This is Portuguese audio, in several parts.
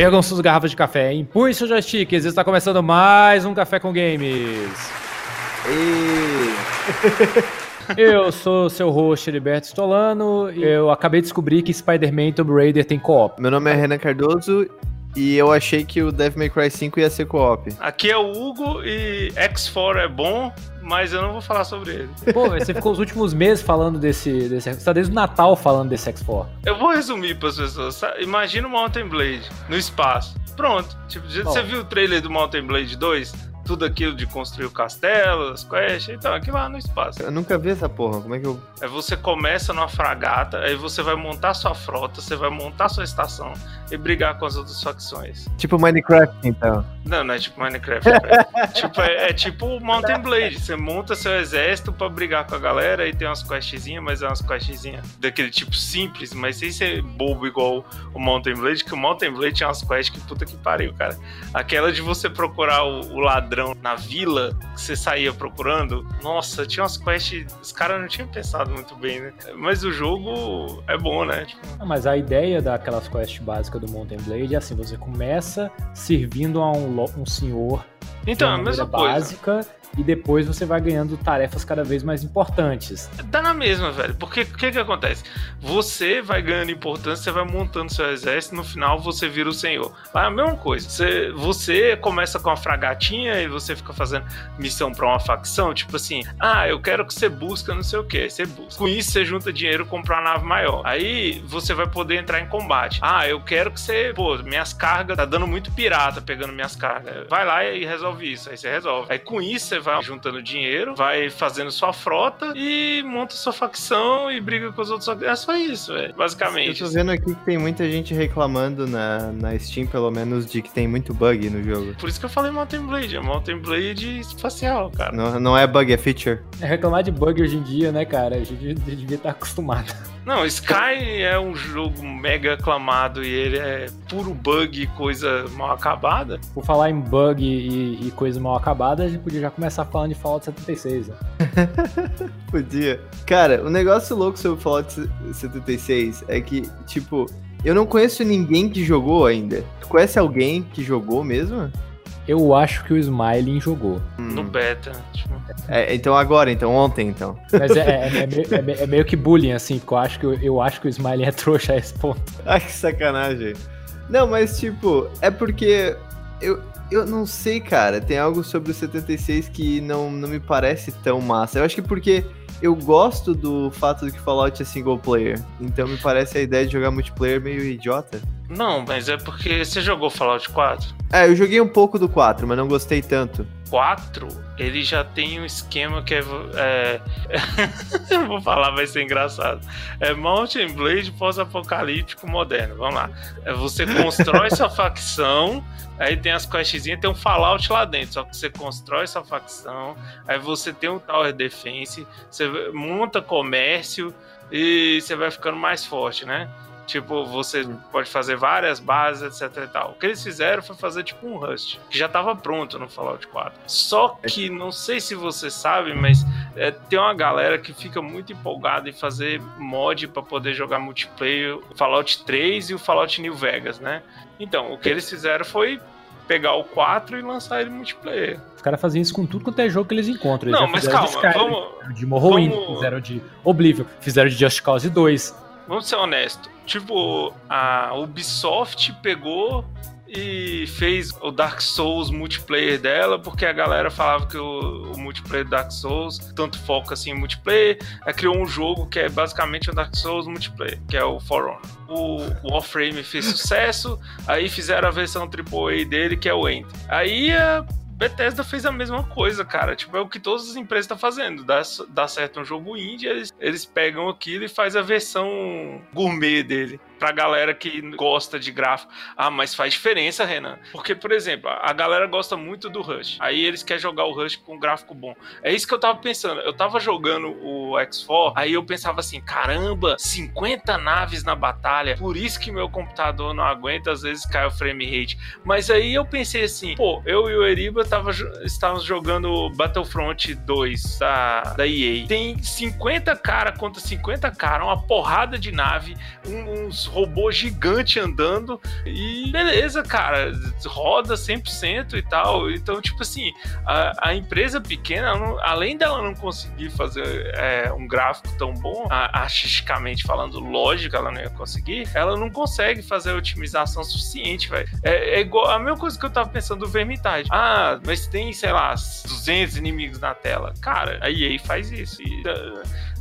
Ergam suas garrafas de café, empunhe seu joysticks, está começando mais um Café com Games. Eu sou seu host, Heriberto Stolano, e eu acabei de descobrir que Spider-Man e Tomb Raider tem co-op. Meu nome é Renan Cardoso e eu achei que o Devil May Cry 5 ia ser co-op. Aqui é o Hugo e X4 é bom, mas eu não vou falar sobre ele. Pô, você ficou os últimos meses falando desse. desse você tá desde o Natal falando desse X4. Eu vou resumir para as pessoas. Imagina o Mountain Blade no espaço. Pronto. Tipo, você viu o trailer do Mountain Blade 2? Tudo aquilo de construir o castelo, as quests, então, aquilo lá no espaço. Eu nunca vi essa porra, como é que eu... Aí você começa numa fragata, aí você vai montar sua frota, você vai montar sua estação e brigar com as outras facções. Tipo Minecraft, então. Não, não é tipo Minecraft. é, tipo, é, é tipo Mountain Blade. Você monta seu exército pra brigar com a galera e tem umas questzinhas, mas é umas questzinhas daquele tipo simples, mas sem ser bobo igual o Mountain Blade, que o Mountain Blade tinha umas quests que puta que pariu, cara. Aquela de você procurar o, o ladrão na vila que você saía procurando, nossa, tinha umas quests. Os caras não tinham pensado muito bem, né? Mas o jogo é bom, né? Tipo, Ah, mas a ideia daquelas quests básicas do Mountain Blade é assim: você começa servindo a um, um senhor de então, a mesma maneira coisa. E depois você vai ganhando tarefas cada vez mais importantes. Dá na mesma, velho. Porque o que que acontece? Você vai ganhando importância, você vai montando seu exército, no final você vira o senhor. É a mesma coisa. Você, você começa com a fragatinha e você fica fazendo missão pra uma facção, tipo assim, ah, eu quero que você busca não sei o que, você busca. Com isso você junta dinheiro e compra uma nave maior. Aí você vai poder entrar em combate. Ah, eu quero que você, pô, minhas cargas, tá dando muito pirata pegando minhas cargas. Vai lá e resolve isso. Aí você resolve. Aí com isso você vai juntando dinheiro, vai fazendo sua frota e monta sua facção e briga com os outros. É só isso, velho. Eu Basicamente. tô vendo aqui que tem muita gente reclamando na, na Steam, pelo menos, de que tem muito bug no jogo. Por isso que eu falei Mountain Blade. É Mountain Blade espacial, cara. Não, não é bug, é feature. É reclamar de bug hoje em dia, né, cara? A gente devia estar acostumado. Não, Sky é um jogo mega aclamado e ele é puro bug e coisa mal acabada. Por falar em bug e, e coisa mal acabada, a gente podia já começar falando de Fallout 76. Né? Podia. Cara, o negócio louco sobre Fallout 76 é que, tipo, eu não conheço ninguém que jogou ainda. Tu conhece alguém que jogou mesmo? Eu acho que o Smiling jogou. No beta. Tipo, É, então agora, então, ontem, então. Mas é, é- é meio, é meio- é meio que bullying, assim, porque eu acho que, eu acho que o Smiling é trouxa a esse ponto. Ai, que sacanagem. Não, mas tipo, é porque eu, eu não sei, cara. Tem algo sobre o 76 que não, não me parece tão massa. Eu acho que porque eu gosto do fato de que Fallout é single player. Então me parece a ideia de jogar multiplayer meio idiota. Não, mas é porque você jogou Fallout 4? É, eu joguei um pouco do 4, mas não gostei tanto. 4, ele já tem um esquema que é. é... eu vou falar, vai ser engraçado. É Mountain Blade pós-apocalíptico moderno. Vamos lá. É, você constrói sua facção, aí tem as questzinhas, tem um Fallout lá dentro. Só que você constrói sua facção, aí você tem um Tower Defense, você monta comércio e você vai ficando mais forte, né? Tipo, você pode fazer várias bases, etc e tal. O que eles fizeram foi fazer tipo um Rust, que já tava pronto no Fallout 4. Só que, não sei se você sabe, mas é, tem uma galera que fica muito empolgada em fazer mod pra poder jogar multiplayer o Fallout 3 e o Fallout New Vegas, né? Então, o que eles fizeram foi pegar o 4 e lançar ele multiplayer. Os caras faziam isso com tudo quanto é jogo que eles encontram. Eles Não, já mas fizeram de calma, Skyrim, vamos, fizeram de Morrowind, vamos- fizeram de Oblivion, fizeram de Just Cause 2. Vamos ser honestos. Tipo, a Ubisoft pegou e fez o Dark Souls multiplayer dela, porque a galera falava que o, o multiplayer do Dark Souls tanto foca assim em multiplayer, aí criou um jogo que é basicamente o Dark Souls multiplayer, que é o For Honor. O Warframe fez sucesso, aí fizeram a versão AAA dele, que é o Enter. Aí a Bethesda fez a mesma coisa, cara. Tipo, é o que todas as empresas estão fazendo. Dá, dá certo um jogo indie, eles, eles pegam aquilo e faz a versão gourmet dele. Pra galera que gosta de gráfico. Ah, mas faz diferença, Renan. Porque, por exemplo, a galera gosta muito do Rush. Aí eles querem jogar o Rush com um gráfico bom. É isso que eu tava pensando. Eu tava jogando o X4, aí eu pensava assim: caramba, 50 naves na batalha. Por isso que meu computador não aguenta, às vezes cai o frame rate. Mas aí eu pensei assim: pô, eu e o Eriba tava, estávamos jogando Battlefront 2 da, da EA. Tem 50 cara contra 50 cara, uma porrada de nave, um- uns robôs gigantes andando e beleza, cara, roda 100% e tal. Então, tipo assim, a, a empresa pequena, não, além dela não conseguir fazer é, um gráfico tão bom, a, artisticamente falando, lógico, ela não ia conseguir, ela não consegue fazer a otimização suficiente, velho. É, é, igual a mesma coisa que eu tava pensando do Vermintide. Ah, mas tem, sei lá, 200 inimigos na tela. Cara, a EA faz isso. E,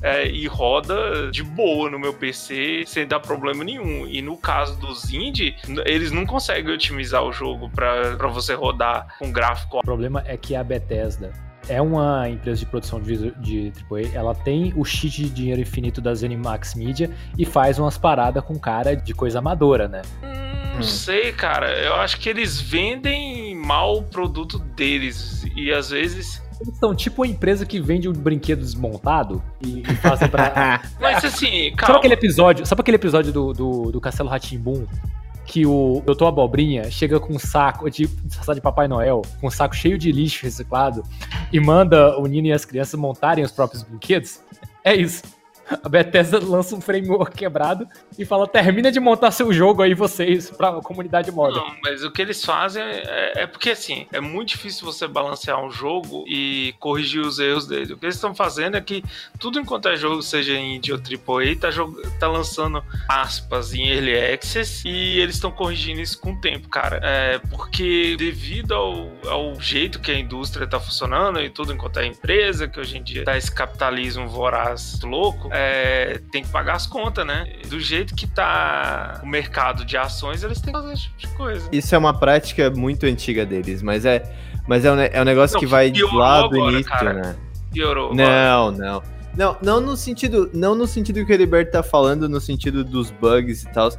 é, e roda de boa no meu PC sem dar problema nenhum. E no caso dos indie, eles não conseguem otimizar o jogo para você rodar com gráfico. O problema é que a Bethesda é uma empresa de produção de, de AAA, ela tem o cheat de dinheiro infinito da ZeniMax Media e faz umas paradas com cara de coisa amadora, né? Hum, não sei, cara. Eu acho que eles vendem mal o produto deles e às vezes eles são tipo uma empresa que vende um brinquedo desmontado e, e fazem pra. Mas assim, calma. Sabe aquele episódio, sabe aquele episódio do, do, do Castelo Ratimbum? Que o Doutor Abobrinha chega com um saco de disfarçado de Papai Noel, com um saco cheio de lixo reciclado, e manda o Nino e as crianças montarem os próprios brinquedos? É isso a Bethesda lança um framework quebrado e fala: termina de montar seu jogo aí, vocês, pra comunidade moda. Não, mas o que eles fazem é, é, porque assim, é muito difícil você balancear um jogo e corrigir os erros dele. O que eles estão fazendo é que tudo enquanto é jogo, seja indie ou AAA, tá, tá lançando aspas em early access e eles estão corrigindo isso com o tempo, cara. É, porque devido ao, ao jeito que a indústria tá funcionando e tudo enquanto é empresa, que hoje em dia tá esse capitalismo voraz louco, é, tem que pagar as contas, né? Do jeito que tá o mercado de ações, eles têm que fazer esse tipo de coisa. Isso é uma prática muito antiga deles, mas é, mas é, um, é um negócio não, que vai lá do agora, início, cara. né? Piorou. Não, não. Não, não no sentido, não no sentido que o Heriberto tá falando, no sentido dos bugs e tal,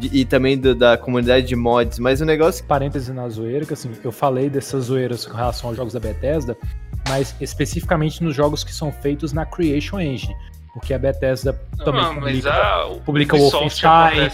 e também do, da comunidade de mods, mas o negócio. Parêntese na zoeira, que assim, eu falei dessas zoeiras com relação aos jogos da Bethesda, mas especificamente nos jogos que são feitos na Creation Engine porque a Bethesda também não, publica, a, publica o Wolfenstein,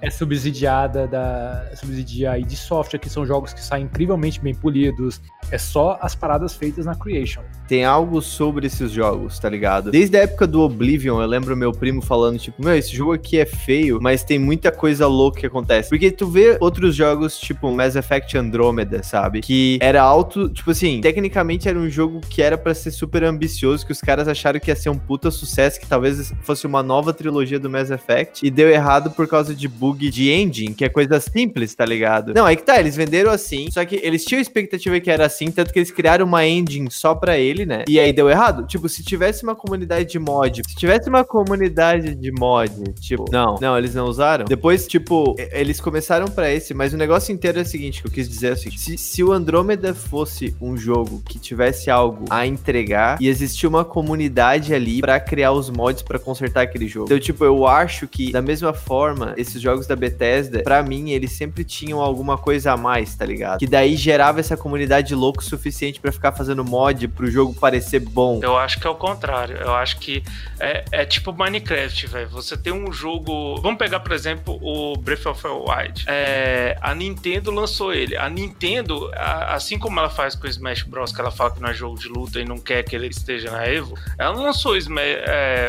é subsidiada da subsidia id Software, que são jogos que saem incrivelmente bem polidos, é só as paradas feitas na Creation. Tem algo sobre esses jogos, tá ligado? Desde a época do Oblivion, eu lembro meu primo falando, tipo, meu, esse jogo aqui é feio, mas tem muita coisa louca que acontece. Porque tu vê outros jogos, tipo Mass Effect Andromeda, sabe? Que era alto, tipo assim, tecnicamente era um jogo que era para ser super ambicioso, que os caras acharam que ia ser um puta sucesso, que talvez fosse uma nova trilogia do Mass Effect, e deu errado por causa de bug de engine, que é coisa simples, tá ligado? Não, aí que tá, eles venderam assim, só que eles tinham expectativa que era assim, tanto que eles criaram uma engine só pra ele, né? E aí deu errado. Tipo, se tivesse uma comunidade de mod, se tivesse uma comunidade de mod, tipo, não, não, eles não usaram. Depois, tipo, eles começaram pra esse, mas o negócio inteiro é o seguinte, que eu quis dizer assim, se, se o Andromeda fosse um jogo que tivesse algo a entregar e existia uma comunidade ali para criar os mods para consertar aquele jogo. Então, tipo, eu acho que da mesma forma, esses jogos da Bethesda, para mim, eles sempre tinham alguma coisa a mais, tá ligado? Que daí gerava essa comunidade louca o suficiente para ficar fazendo mod pro jogo parecer bom. Eu acho que é o contrário. Eu acho que é, é tipo Minecraft, velho. Você tem um jogo. Vamos pegar, por exemplo, o Breath of the Wild. É, a Nintendo lançou ele. A Nintendo, assim como ela faz com o Smash Bros, que ela fala que não é jogo de luta e não quer que ele esteja na Evo, ela lançou é,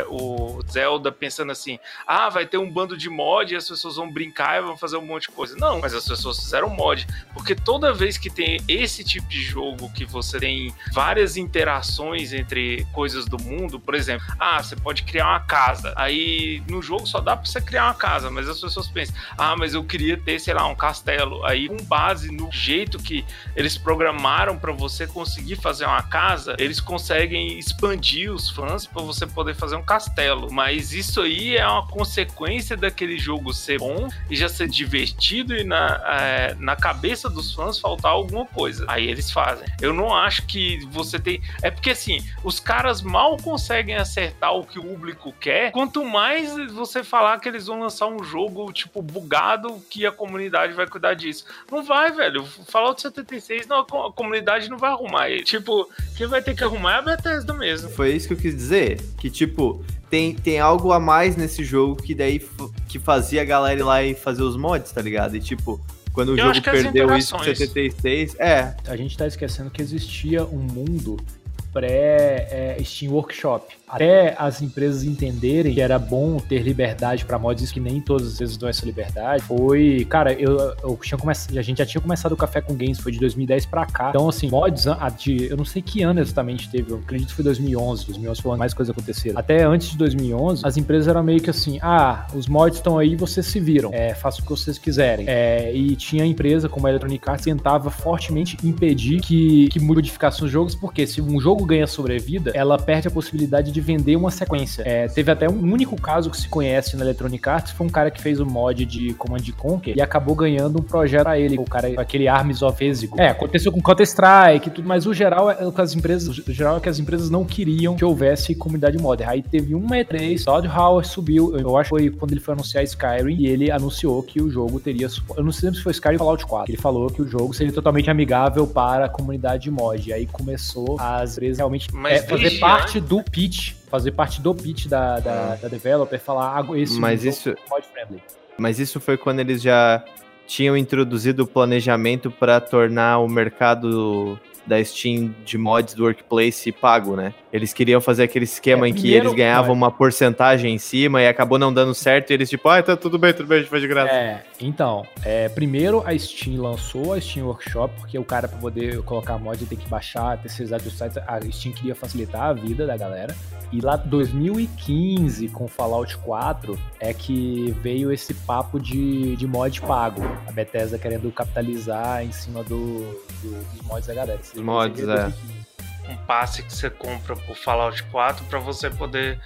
o Zelda pensando assim: ah, vai ter um bando de mod e as pessoas vão brincar e vão fazer um monte de coisa. Não, mas as pessoas fizeram mod. Porque toda vez que tem esse tipo de jogo que você tem várias interações entre coisas do mundo, por exemplo, ah, você pode criar uma casa. Aí no jogo só dá pra você criar uma casa, mas as pessoas pensam, ah, mas eu queria ter, sei lá, um castelo. Aí, com base no jeito que eles programaram para você conseguir fazer uma casa, eles conseguem expandir os fãs para você poder fazer um castelo. Mas isso aí é uma consequência daquele jogo ser bom e já ser divertido e na, é, na cabeça dos fãs faltar alguma coisa. Aí eles fazem. Eu não acho que você tem. É porque assim, os caras mal conseguem acertar o que o público quer. Quanto mais você falar que eles vão lançar um jogo, tipo, bugado, que a comunidade vai cuidar disso. Não vai, velho. Fallout 76, não, a comunidade não vai arrumar. Tipo, quem vai ter que arrumar é a Bethesda mesmo. Foi isso que eu quis dizer. Que, tipo, tem, tem algo a mais nesse jogo que daí que fazia a galera ir lá e fazer os mods, tá ligado? E tipo, quando o jogo perdeu isso em 76, é. A gente tá esquecendo que existia um mundo pré-Steam Workshop. Até as empresas entenderem que era bom ter liberdade para mods, que nem todas as vezes dão essa liberdade, foi, cara, eu, eu tinha começado, a gente já tinha começado o Café com Games, foi de 2010 para cá. Então, assim, mods, de, eu não sei que ano exatamente teve, eu acredito que foi 2011, 2011 foi mais coisas aconteceram. Até antes de 2011, as empresas eram meio que assim, ah, os mods estão aí, vocês se viram, é, o que vocês quiserem. É, e tinha empresa como a Electronic Arts tentava fortemente impedir que, que modificassem os jogos, porque se um jogo ganha sobrevida, ela perde a possibilidade de vender uma sequência. É, teve até um único caso que se conhece na Electronic Arts, foi um cara que fez o mod de Command Conquer e acabou ganhando um projeto pra ele, o cara, aquele Arms of Exego. É, aconteceu com Counter-Strike e tudo, mas o geral é que as empresas, o geral é que as empresas não queriam que houvesse comunidade modder. Aí teve uma E3, Todd Howard subiu, eu acho que foi quando ele foi anunciar Skyrim e ele anunciou que o jogo teria, eu não sei se foi Skyrim ou Fallout 4. Ele falou que o jogo seria totalmente amigável para a comunidade mod. E aí começou as empresas realmente é, fazer parte do pitch fazer parte do pitch da, da, da developer, falar ah, esse mas isso, mod friendly. Mas isso foi quando eles já tinham introduzido o planejamento para tornar o mercado da Steam de mods do Workplace pago, né? Eles queriam fazer aquele esquema é, em que eles ganhavam uma porcentagem em cima e acabou não dando certo e eles tipo, ah, tá tudo bem, tudo bem, a gente faz de graça. É, então, é, primeiro a Steam lançou a Steam Workshop, porque o cara para poder colocar mod tem que baixar, terceirizar do site, a Steam queria facilitar a vida da galera. E lá 2015, com Fallout 4, é que veio esse papo de, de mod pago. A Bethesda querendo capitalizar em cima do, do dos mods da galera. Esses mods, é. Um passe que você compra pro Fallout 4 para você poder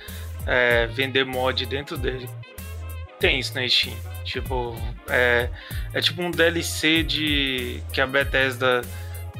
é, vender mod dentro dele. Tem isso na Steam. Tipo, é, é tipo um DLC de que a Bethesda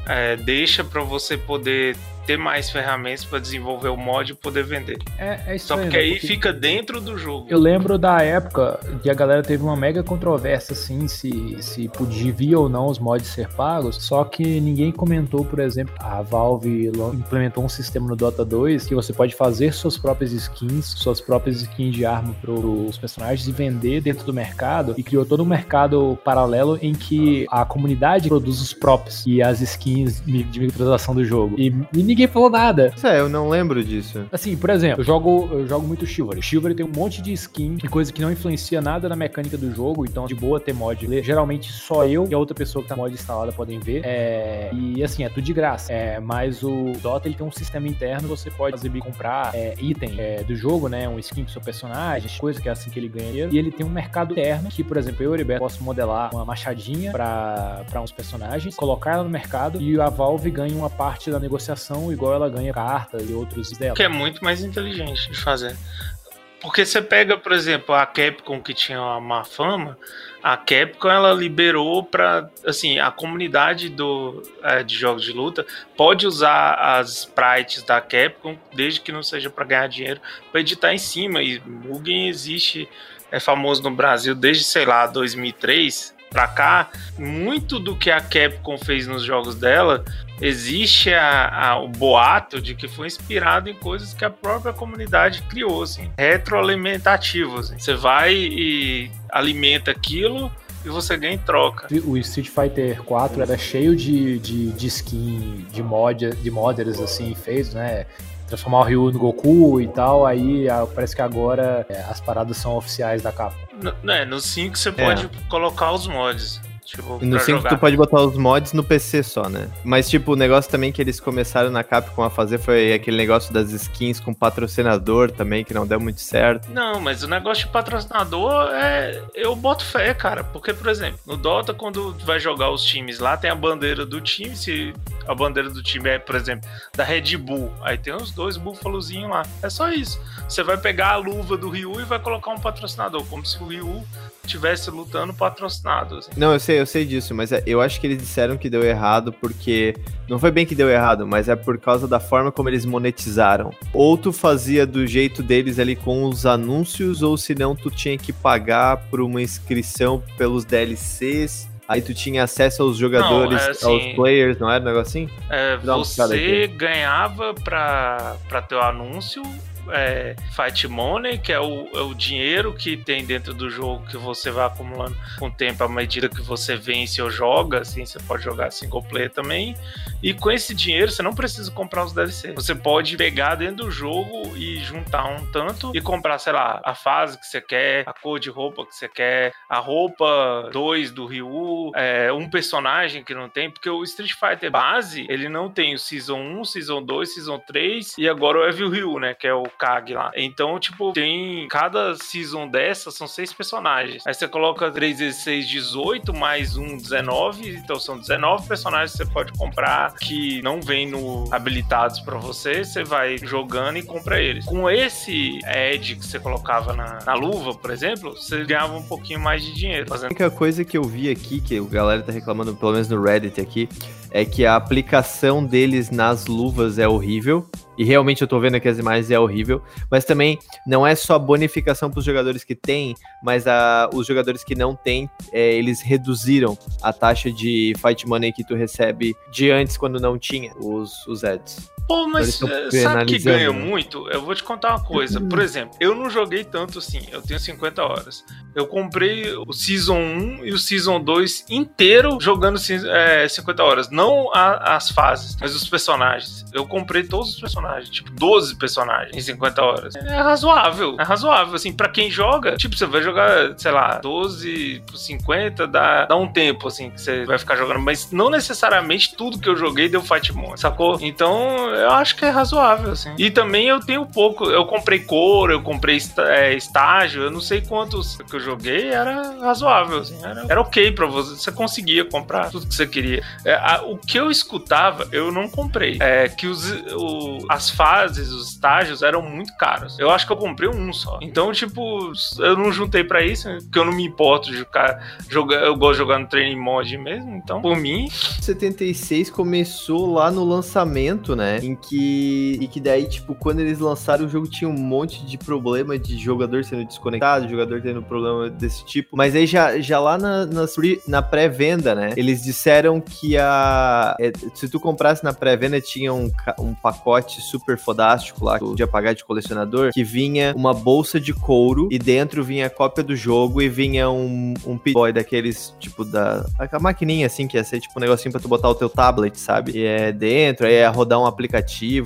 é, deixa para você poder ter mais ferramentas para desenvolver o mod e poder vender. É, é isso Só porque aí porque fica dentro do jogo. Eu lembro da época que a galera teve uma mega controvérsia assim se, se podia ou não os mods ser pagos, só que ninguém comentou, por exemplo, a Valve implementou um sistema no Dota 2 que você pode fazer suas próprias skins, suas próprias skins de arma para os personagens e vender dentro do mercado e criou todo um mercado paralelo em que a comunidade produz os props e as skins de microtransação do jogo. E, e ninguém falou nada. É, eu não lembro disso. Assim, por exemplo, eu jogo, eu jogo muito Chivalry. Chivalry tem um monte de skin, de coisa que não influencia nada na mecânica do jogo, então de boa ter mod. Geralmente só eu e a outra pessoa que tá mod instalada podem ver. É, e assim, é tudo de graça. É, mas o Dota ele tem um sistema interno, você pode fazer comprar é, item é, do jogo, né? Um skin pro seu personagem, coisa que é assim que ele ganha dinheiro. E ele tem um mercado interno que, por exemplo, eu, Heriberto, posso modelar uma machadinha para uns personagens, colocar ela no mercado e a Valve ganha uma parte da negociação igual ela ganha carta e outros dela. Que é muito mais inteligente de fazer. Porque você pega, por exemplo, a Capcom que tinha uma má fama, a Capcom ela liberou para assim a comunidade do é, de jogos de luta pode usar as sprites da Capcom desde que não seja para ganhar dinheiro para editar em cima e Mugen existe é famoso no Brasil desde sei lá 2003 para cá, muito do que a Capcom fez nos jogos dela existe a, a, o boato de que foi inspirado em coisas que a própria comunidade criou, assim, retroalimentativo. Assim. Você vai e alimenta aquilo e você ganha em troca. O Street Fighter 4 era cheio de, de, de skin, de, mod, de modders assim, fez, né? Transformar o Ryu no Goku e tal, aí parece que agora é, as paradas são oficiais da capa. No, é, no 5 você pode é. colocar os mods. Tipo, no 5 tu pode botar os mods no PC só, né? Mas, tipo, o negócio também que eles começaram na Capcom a fazer foi aquele negócio das skins com patrocinador também, que não deu muito certo. Não, mas o negócio de patrocinador é. Eu boto fé, cara. Porque, por exemplo, no Dota, quando tu vai jogar os times lá, tem a bandeira do time. Se a bandeira do time é, por exemplo, da Red Bull, aí tem os dois búfalozinhos lá. É só isso. Você vai pegar a luva do Ryu e vai colocar um patrocinador, como se o Ryu estivesse lutando patrocinado. Assim. Não, eu sei, eu sei disso, mas é, eu acho que eles disseram que deu errado porque. Não foi bem que deu errado, mas é por causa da forma como eles monetizaram. Ou tu fazia do jeito deles ali com os anúncios, ou senão tu tinha que pagar por uma inscrição pelos DLCs. Aí tu tinha acesso aos jogadores, não, é assim, aos players, não era um negócio assim? É, você ganhava pra, pra ter o anúncio é, Fight Money, que é o, é o dinheiro que tem dentro do jogo que você vai acumulando com o tempo à medida que você vence ou joga, assim, você pode jogar single player também. E com esse dinheiro você não precisa comprar os DLC. Você pode pegar dentro do jogo e juntar um tanto e comprar, sei lá, a fase que você quer, a cor de roupa que você quer, a roupa 2 do Ryu, é, um personagem que não tem, porque o Street Fighter base, ele não tem o Season 1, Season 2, Season 3 e agora o Evil Ryu, né, que é o Kag lá. Então, tipo, tem cada Season dessa são seis personagens. Aí você coloca 3 vezes 6, 18, mais um 19, então são 19 personagens que você pode comprar que não vem no habilitados para você, você vai jogando e compra eles. Com esse Edge que você colocava na, na luva, por exemplo, você ganhava um pouquinho mais de dinheiro. Fazendo... A única coisa que eu vi aqui, que o galera tá reclamando, pelo menos no Reddit aqui, é que a aplicação deles nas luvas é horrível. E realmente eu tô vendo aqui as imagens é horrível. Mas também não é só bonificação para os jogadores que têm, mas a, os jogadores que não têm, é, eles reduziram a taxa de fight money que tu recebe de antes quando não tinha os, os ads. Pô, mas eh, sabe que ganha né? muito? Eu vou te contar uma coisa. Por exemplo, eu não joguei tanto assim, eu tenho 50 horas. Eu comprei o Season 1 e o Season 2 inteiro jogando é, 50 horas. Não a, as fases, mas os personagens. Eu comprei todos os personagens, tipo 12 personagens em 50 horas. É razoável, é razoável. Assim, pra quem joga, tipo, você vai jogar, sei lá, 12 por 50, dá, dá um tempo, assim, que você vai ficar jogando. Mas não necessariamente tudo que eu joguei deu Mode, sacou? Então eu acho que é razoável, assim. E também eu tenho pouco. Eu comprei cor, eu comprei é, estágio, eu não sei quantos que eu joguei, era razoável, assim. Era, era ok pra você. Você conseguia comprar tudo que você queria. É, a, o que eu escutava, eu não comprei. É que os, o, as fases, os estágios eram muito caros. Eu acho que eu comprei um só. Então, tipo, eu não juntei pra isso, porque eu não me importo de ficar jogando. Eu gosto de jogar no training mod mesmo. Então, por mim. 76 começou lá no lançamento, né? Em que. E que daí, tipo, quando eles lançaram o jogo tinha um monte de problema de jogador sendo desconectado, jogador tendo problema desse tipo. Mas aí já, já lá na, na, na pré-venda, né? Eles disseram que a. É, se tu comprasse na pré-venda, tinha um, um pacote super fodástico lá, que podia pagar de colecionador, que vinha uma bolsa de couro e dentro vinha a cópia do jogo e vinha um, um boy daqueles, tipo, da. A maquininha assim, que ia ser tipo um negocinho pra tu botar o teu tablet, sabe? E é dentro, aí ia rodar um aplicativo,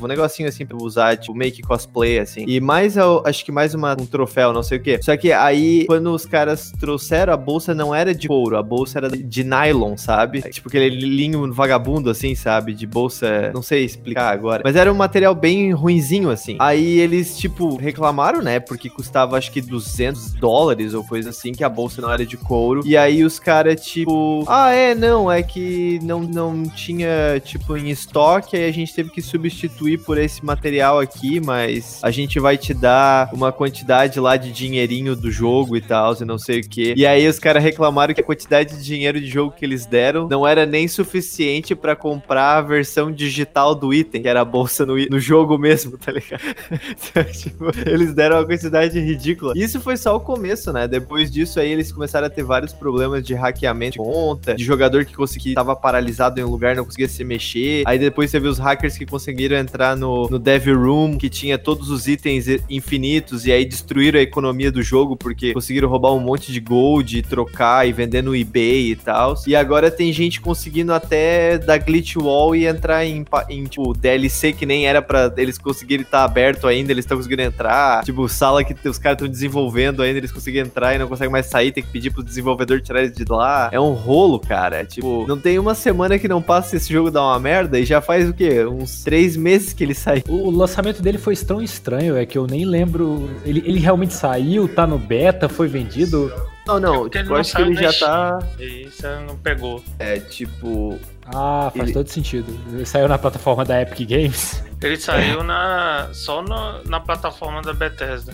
um negocinho assim pra usar, tipo, make cosplay, assim. E mais, acho que mais uma, um troféu, não sei o que. Só que aí, quando os caras trouxeram, a bolsa não era de couro, a bolsa era de nylon, sabe? Tipo aquele linho vagabundo, assim, sabe? De bolsa, não sei explicar agora. Mas era um material bem ruinzinho, assim. Aí eles, tipo, reclamaram, né? Porque custava, acho que 200 dólares ou coisa assim, que a bolsa não era de couro. E aí os caras, tipo, ah, é, não, é que não, não tinha, tipo, em estoque, aí a gente teve que substituir por esse material aqui, mas a gente vai te dar uma quantidade lá de dinheirinho do jogo e tal, e não sei o que. E aí os caras reclamaram que a quantidade de dinheiro de jogo que eles deram não era nem suficiente para comprar a versão digital do item, que era a bolsa no, no jogo mesmo, tá ligado? tipo, eles deram uma quantidade ridícula. Isso foi só o começo, né? Depois disso aí eles começaram a ter vários problemas de hackeamento de conta, de jogador que conseguia, tava paralisado em um lugar, não conseguia se mexer. Aí depois você viu os hackers que conseguiram entrar no, no Devil Room, que tinha todos os itens infinitos, e aí destruíram a economia do jogo, porque conseguiram roubar um monte de gold e trocar e vender no eBay e tal. E agora tem gente conseguindo até dar glitch wall e entrar em, em tipo, DLC que nem era para eles conseguirem estar tá aberto ainda, eles estão conseguindo entrar. Tipo, sala que os caras estão desenvolvendo ainda, eles conseguem entrar e não conseguem mais sair, tem que pedir pro desenvolvedor tirar eles de lá. É um rolo, cara. Tipo, não tem uma semana que não passa esse jogo dar uma merda e já faz o quê? Uns três meses que ele saiu. O lançamento dele foi tão estranho, é que eu nem lembro. Ele, ele realmente saiu, tá no beta, foi vendido. Não, não, é tipo, eu acho que ele já tá. Isso não pegou. É, tipo. Ah, faz ele... todo sentido. Ele saiu na plataforma da Epic Games. Ele saiu na só na, na plataforma da Bethesda.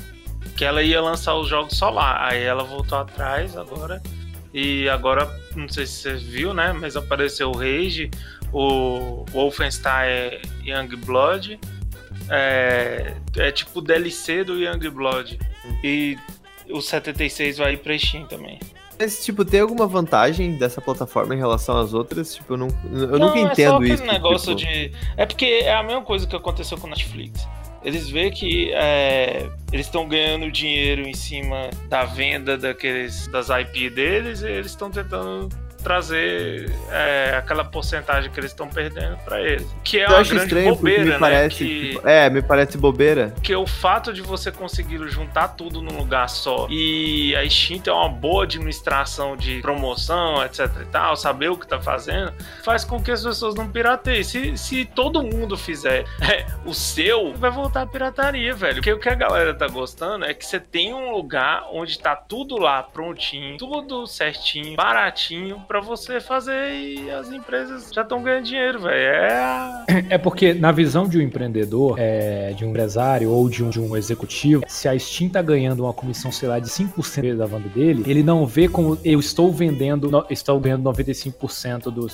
Que ela ia lançar os jogos só lá. Aí ela voltou atrás agora. E agora, não sei se você viu, né? Mas apareceu o Rage, o Wolfenstein Youngblood. É, é tipo o DLC do Youngblood. E o 76 vai ir pra Steam também. Mas, tipo, tem alguma vantagem dessa plataforma em relação às outras? Tipo, eu, não, eu não, nunca entendo é só isso. negócio tipo... de. É porque é a mesma coisa que aconteceu com Netflix. Eles veem que é, eles estão ganhando dinheiro em cima da venda daqueles, das IP deles e eles estão tentando trazer é, aquela porcentagem que eles estão perdendo para eles. Que é Eu uma acho grande estranho bobeira, me né? parece, Que, tipo, é, me parece bobeira. que o fato de você conseguir juntar tudo num lugar só e a Steam ter uma boa administração de promoção, etc e tal, saber o que tá fazendo, faz com que as pessoas não pirateiem. Se, se todo mundo fizer é, o seu, vai voltar a pirataria, velho. Porque o que a galera tá gostando é que você tem um lugar onde tá tudo lá prontinho, tudo certinho, baratinho pra você fazer e as empresas já estão ganhando dinheiro, velho. É É porque, na visão de um empreendedor, é, de um empresário ou de um, de um executivo, se a Steam tá ganhando uma comissão, sei lá, de 5% da venda dele, ele não vê como eu estou vendendo, no- estou ganhando 95% do.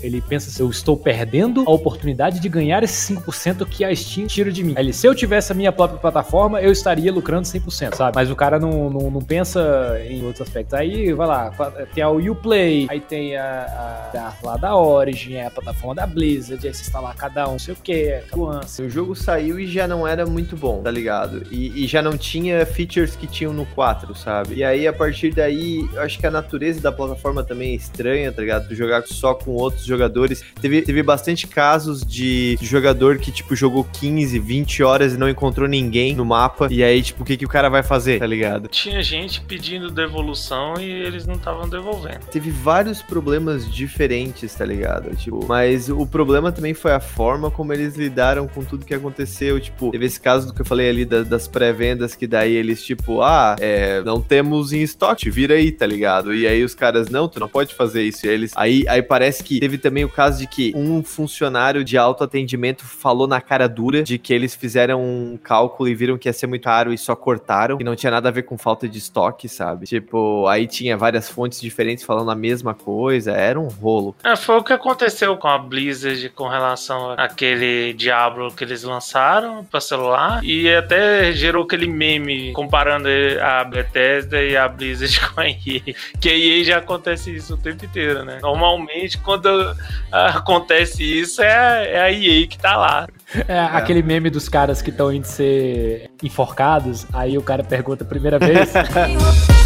Ele pensa assim, eu estou perdendo a oportunidade de ganhar esse 5% que a Steam tira de mim. Ele, se eu tivesse a minha própria plataforma, eu estaria lucrando 100%, sabe? Mas o cara não, não, não pensa em outros aspectos. Aí, vai lá, tem a Uplay, aí tem a, a, lá da Origin, é a plataforma da Blizzard, aí você instalar cada um, não sei o que, nuance. O jogo saiu e já não era muito bom, tá ligado? E, e já não tinha features que tinham no 4, sabe? E aí, a partir daí, eu acho que a natureza da plataforma também é estranha, tá ligado? Tu jogar só com outros jogadores. Teve, teve bastante casos de jogador que, tipo, jogou 15, 20 horas e não encontrou ninguém no mapa. E aí, tipo, o que, que o cara vai fazer, tá ligado? tinha gente pedindo devolução e eles não estavam devolvendo. Teve vários problemas diferentes, tá ligado? Tipo, mas o problema também foi a forma como eles lidaram com tudo que aconteceu. Tipo, teve esse caso do que eu falei ali da- das pré-vendas, que daí eles, tipo, ah, é, não temos em estoque, vira aí, tá ligado? E aí os caras, não, tu não pode fazer isso. E eles, aí, aí parece que teve também o caso de que um funcionário de autoatendimento falou na cara dura de que eles fizeram um cálculo e viram que ia ser muito caro e só cortaram, que não tinha nada a ver com falta de estoque, sabe? Tipo, aí tinha várias fontes diferentes falando a mesma coisa, era um rolo. É, foi o que aconteceu com a Blizzard com relação àquele Diablo que eles lançaram para celular e até gerou aquele meme comparando a Bethesda e a Blizzard com a EA. Que a EA já acontece isso o tempo inteiro, né? Normalmente, quando acontece isso, é a, é a EA que tá lá. É, aquele meme dos caras que estão indo ser enforcados, aí o cara pergunta a primeira vez.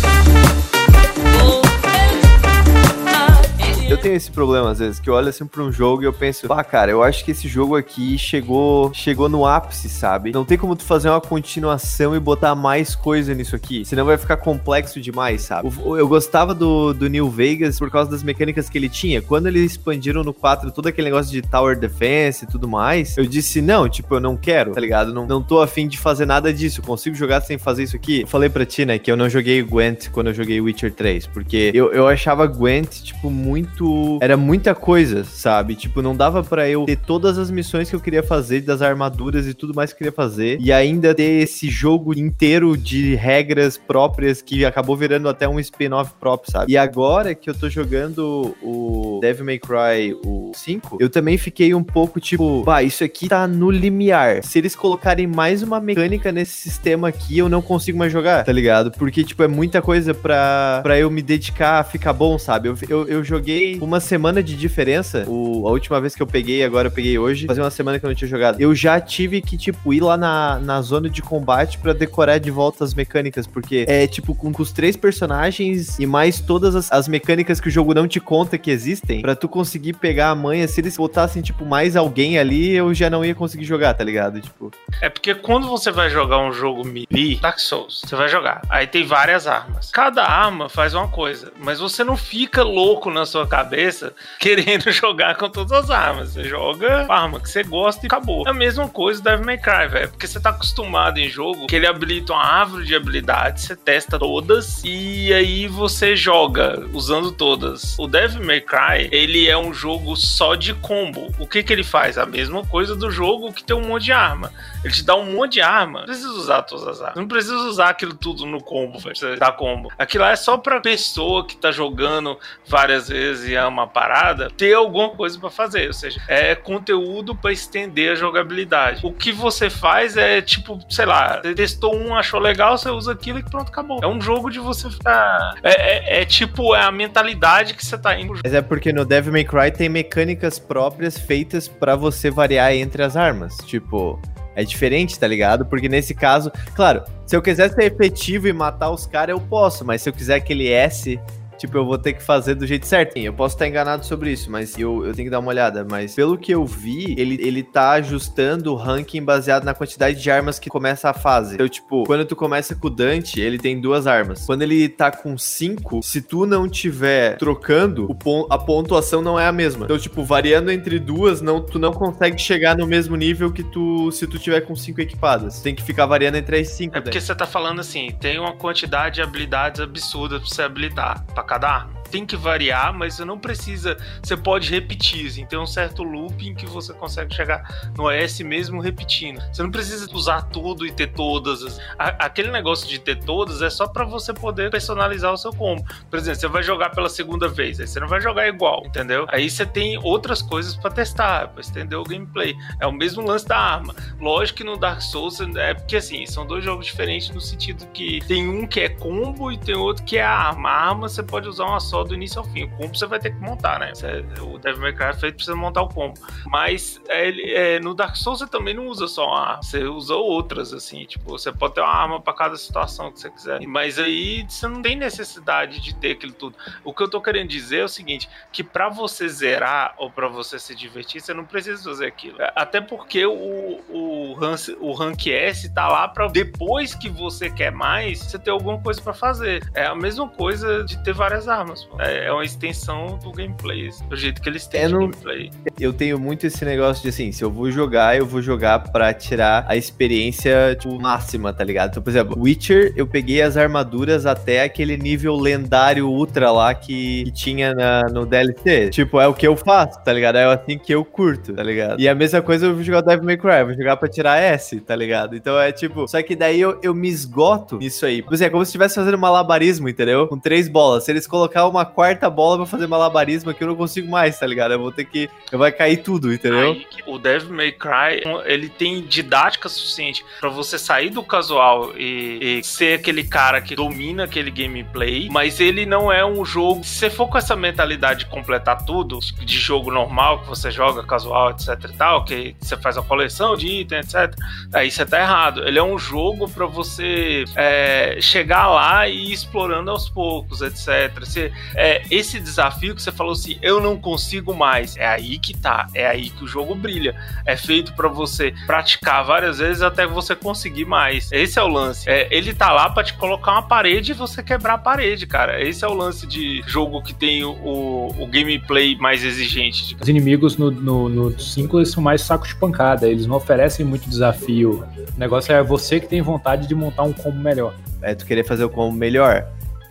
Eu tenho esse problema às vezes, que eu olho assim pra um jogo e eu penso, ah, cara, eu acho que esse jogo aqui chegou chegou no ápice, sabe? Não tem como tu fazer uma continuação e botar mais coisa nisso aqui, senão vai ficar complexo demais, sabe? O- Eu gostava do, do New Vegas por causa das mecânicas que ele tinha. Quando eles expandiram no 4 todo aquele negócio de Tower Defense e tudo mais, eu disse, não, tipo, eu não quero, tá ligado? Não, não tô afim de fazer nada disso, consigo jogar sem fazer isso aqui. Eu falei pra ti, né, que eu não joguei Gwent quando eu joguei Witcher 3, porque eu, eu achava Gwent, tipo, muito. Era muita coisa, sabe? Tipo, não dava pra eu ter todas as missões que eu queria fazer, das armaduras e tudo mais que eu queria fazer, e ainda ter esse jogo inteiro de regras próprias que acabou virando até um spin-off próprio, sabe? E agora que eu tô jogando o Devil May Cry, o 5, eu também fiquei um pouco tipo, pá, isso aqui tá no limiar. Se eles colocarem mais uma mecânica nesse sistema aqui, eu não consigo mais jogar, tá ligado? Porque, tipo, é muita coisa pra, pra eu me dedicar a ficar bom, sabe? Eu, eu, eu joguei uma semana de diferença. O, a última vez que eu peguei, agora eu peguei hoje, fazia uma semana que eu não tinha jogado. Eu já tive que, tipo, ir lá na, na zona de combate pra decorar de volta as mecânicas, porque é, tipo, com, com os três personagens e mais todas as, as mecânicas que o jogo não te conta que existem, pra tu conseguir pegar a manha, se eles botassem, tipo, mais alguém ali, eu já não ia conseguir jogar, tá ligado? Tipo, É porque quando você vai jogar um jogo melee, Dark Souls, você vai jogar. Aí tem várias armas. Cada arma faz uma coisa, mas você não fica louco na sua cabeça querendo jogar com todas as armas. Você joga a arma que você gosta e acabou. É a mesma coisa do Devil May Cry, velho. Porque você tá acostumado em jogo que ele habilita uma árvore de habilidades, você testa todas e aí você joga usando todas. O Devil May Cry, ele é um jogo só de combo. O que que ele faz? A mesma coisa do jogo que tem um monte de arma. Ele te dá um monte de arma. Não precisa usar todas as armas. Não precisa usar aquilo tudo no combo, velho. Você dá combo. Aquilo lá é só pra pessoa que tá jogando várias vezes e ama a parada ter alguma coisa pra fazer. Ou seja, é conteúdo pra estender a jogabilidade. O que você faz é tipo, sei lá, você testou um, achou legal, você usa aquilo e pronto, acabou. É um jogo de você ficar. É, é- é tipo, é a mentalidade que você tá indo. Mas é porque no Devil May Cry tem mecânicas próprias feitas pra você variar entre as armas. Tipo, É diferente, tá ligado? Porque nesse caso, claro, se eu quiser ser efetivo e matar os caras, eu posso, mas se eu quiser aquele S tipo, eu vou ter que fazer do jeito certinho. Eu posso estar enganado sobre isso, mas eu, eu tenho que dar uma olhada. Mas pelo que eu vi, ele, ele tá ajustando o ranking baseado na quantidade de armas que começa a fase. Então, tipo, quando tu começa com o Dante, ele tem duas armas. Quando ele tá com cinco, se tu não tiver trocando, o pon a pontuação não é a mesma. Então, tipo, variando entre duas, não, tu não consegue chegar no mesmo nível que tu se tu tiver com cinco equipadas. Tem que ficar variando entre as cinco. É porque daí. você tá falando assim, tem uma quantidade de habilidades absurda pra você habilitar. Pra cada arma tem que variar, mas você não precisa. Você pode repetir, assim, tem um certo looping que você consegue chegar no AS mesmo repetindo. Você não precisa usar tudo e ter todas. aquele negócio de ter todas é só para você poder personalizar o seu combo. Por exemplo, você vai jogar pela segunda vez, aí você não vai jogar igual, entendeu? Aí você tem outras coisas para testar, para estender o gameplay. É o mesmo lance da arma. Lógico que no Dark Souls é porque assim, são dois jogos diferentes no sentido que tem um que é combo e tem outro que é arma. A arma você pode usar uma só só do início ao fim. O combo você vai ter que montar, né? Você, o Devil May Cry é feito precisa montar o combo. Mas é, é, no Dark Souls você também não usa só uma arma, você usa outras, assim. Tipo, você pode ter uma arma para cada situação que você quiser. Mas aí você não tem necessidade de ter aquilo tudo. O que eu tô querendo dizer é o seguinte: que para você zerar ou para você se divertir, você não precisa fazer aquilo. Até porque o, o, rank, o rank S tá lá para depois que você quer mais, você ter alguma coisa para fazer. É a mesma coisa de ter várias armas. É, é uma extensão do gameplay, do jeito que eles têm é, gameplay. Eu tenho muito esse negócio de assim, se eu vou jogar, eu vou jogar pra tirar a experiência, tipo, máxima, tá ligado? Então, por exemplo, Witcher, eu peguei as armaduras até aquele nível lendário ultra lá que, que tinha na, no DLC. Tipo, é o que eu faço, tá ligado? É assim que eu curto, tá ligado? E a mesma coisa eu vou jogar Devil May Cry, vou jogar pra tirar S, tá ligado? Então é tipo, só que daí eu, eu me esgoto nisso aí. Por exemplo, é como se estivesse fazendo malabarismo, entendeu? Com três bolas. Se eles colocar uma quarta bola pra fazer malabarismo aqui, eu não consigo mais, tá ligado? Eu vou ter que. Eu vai cair tudo, entendeu? Aí, o Devil May Cry, ele tem didática suficiente para você sair do casual e, e, ser aquele cara que domina aquele gameplay, mas ele não é um jogo. Se você for com essa mentalidade de completar tudo, de jogo normal, que você joga casual, etc e tal, que você faz a coleção de item, etc. Aí você tá errado. Ele é um jogo para você é, chegar lá e ir explorando aos poucos, etc. Você, é, esse desafio que você falou assim, eu não consigo mais, é aí que tá, é aí que o jogo brilha. É feito para você praticar várias vezes até você conseguir mais. Esse é o lance. É, ele tá lá para te colocar uma parede e você quebrar a parede, cara. Esse é o lance de jogo que tem o, o, gameplay mais exigente. Os inimigos no 5 são mais sacos de pancada, eles não oferecem muito desafio. O negócio é você que tem vontade de montar um combo melhor. É tu querer fazer o combo melhor.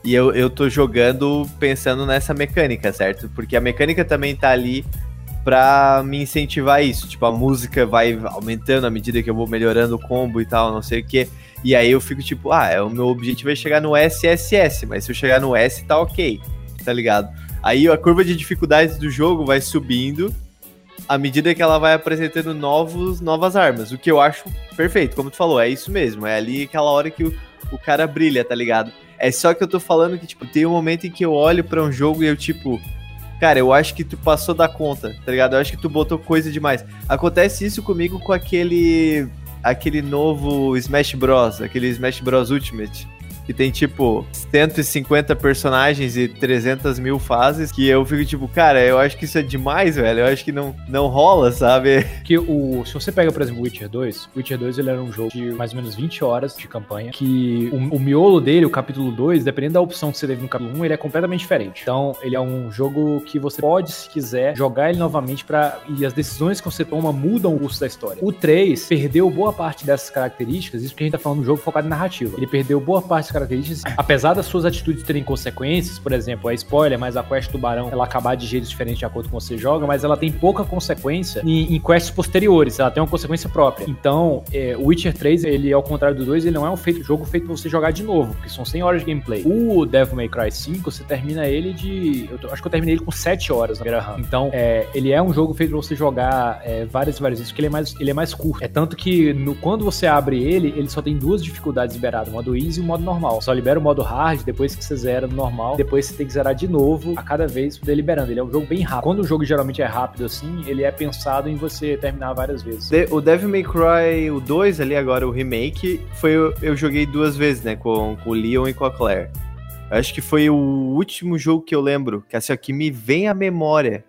E eu, eu tô jogando pensando nessa mecânica, certo? Porque a mecânica também tá ali pra me incentivar isso. Tipo, a música vai aumentando à medida que eu vou melhorando o combo e tal, não sei o que. E aí eu fico tipo, ah, é, o meu objetivo é chegar no SSS, mas se eu chegar no S, tá ok, tá ligado? Aí a curva de dificuldades do jogo vai subindo à medida que ela vai apresentando novos, novas armas, o que eu acho perfeito, como tu falou, é isso mesmo, é ali aquela hora que o, o cara brilha, tá ligado? É só que eu tô falando que, tipo, tem um momento em que eu olho para um jogo e eu, tipo, cara, eu acho que tu passou da conta, tá ligado? Eu acho que tu botou coisa demais. Acontece isso comigo com aquele aquele novo Smash Bros, aquele Smash Bros Ultimate que tem tipo 150 personagens e 300 mil fases, que eu fico tipo, cara, eu acho que isso é demais, velho. Eu acho que não, não rola, sabe? Que o, se você pega, por exemplo, Witcher 2, Witcher 2 ele era um jogo de mais ou menos 20 horas de campanha, que o, o miolo dele, o capítulo 2, dependendo da opção que você teve no capítulo 1, ele é completamente diferente. Então, ele é um jogo que você pode, se quiser, jogar ele novamente para e as decisões que você toma mudam o curso da história. O 3 perdeu boa parte dessas características, isso porque a gente tá falando de um jogo focado em narrativa. Ele perdeu boa parte características, apesar das suas atitudes terem consequências, por exemplo, é spoiler, mas a quest tubarão ela acabar de jeitos diferentes de acordo com você joga, mas ela tem pouca consequência em, em quests posteriores, ela tem uma consequência própria. Então, é, Witcher 3, ele ao contrário do 2, ele não é um feito, jogo feito pra você jogar de novo, porque são 100 horas de gameplay. O Devil May Cry 5, você termina ele de. Eu acho que eu terminei ele com 7 horas na Guerra RAM. Então, é, ele é um jogo feito pra você jogar é, várias e várias vezes, porque ele é mais, ele é mais curto. É tanto que no, quando você abre ele, ele só tem duas dificuldades liberadas, o modo easy e o modo normal normal. Só libera o modo hard depois que você zera no normal. Depois você tem que zerar de novo a cada vez deliberando. Ele é um jogo bem rápido. Quando o jogo geralmente é rápido assim, ele é pensado em você terminar várias vezes. De, o Devil May Cry, o 2 ali agora, o remake, foi eu joguei duas vezes, né? Com, com o Leon e com a Claire. Eu acho que foi o último jogo que eu lembro, que assim, que me vem à memória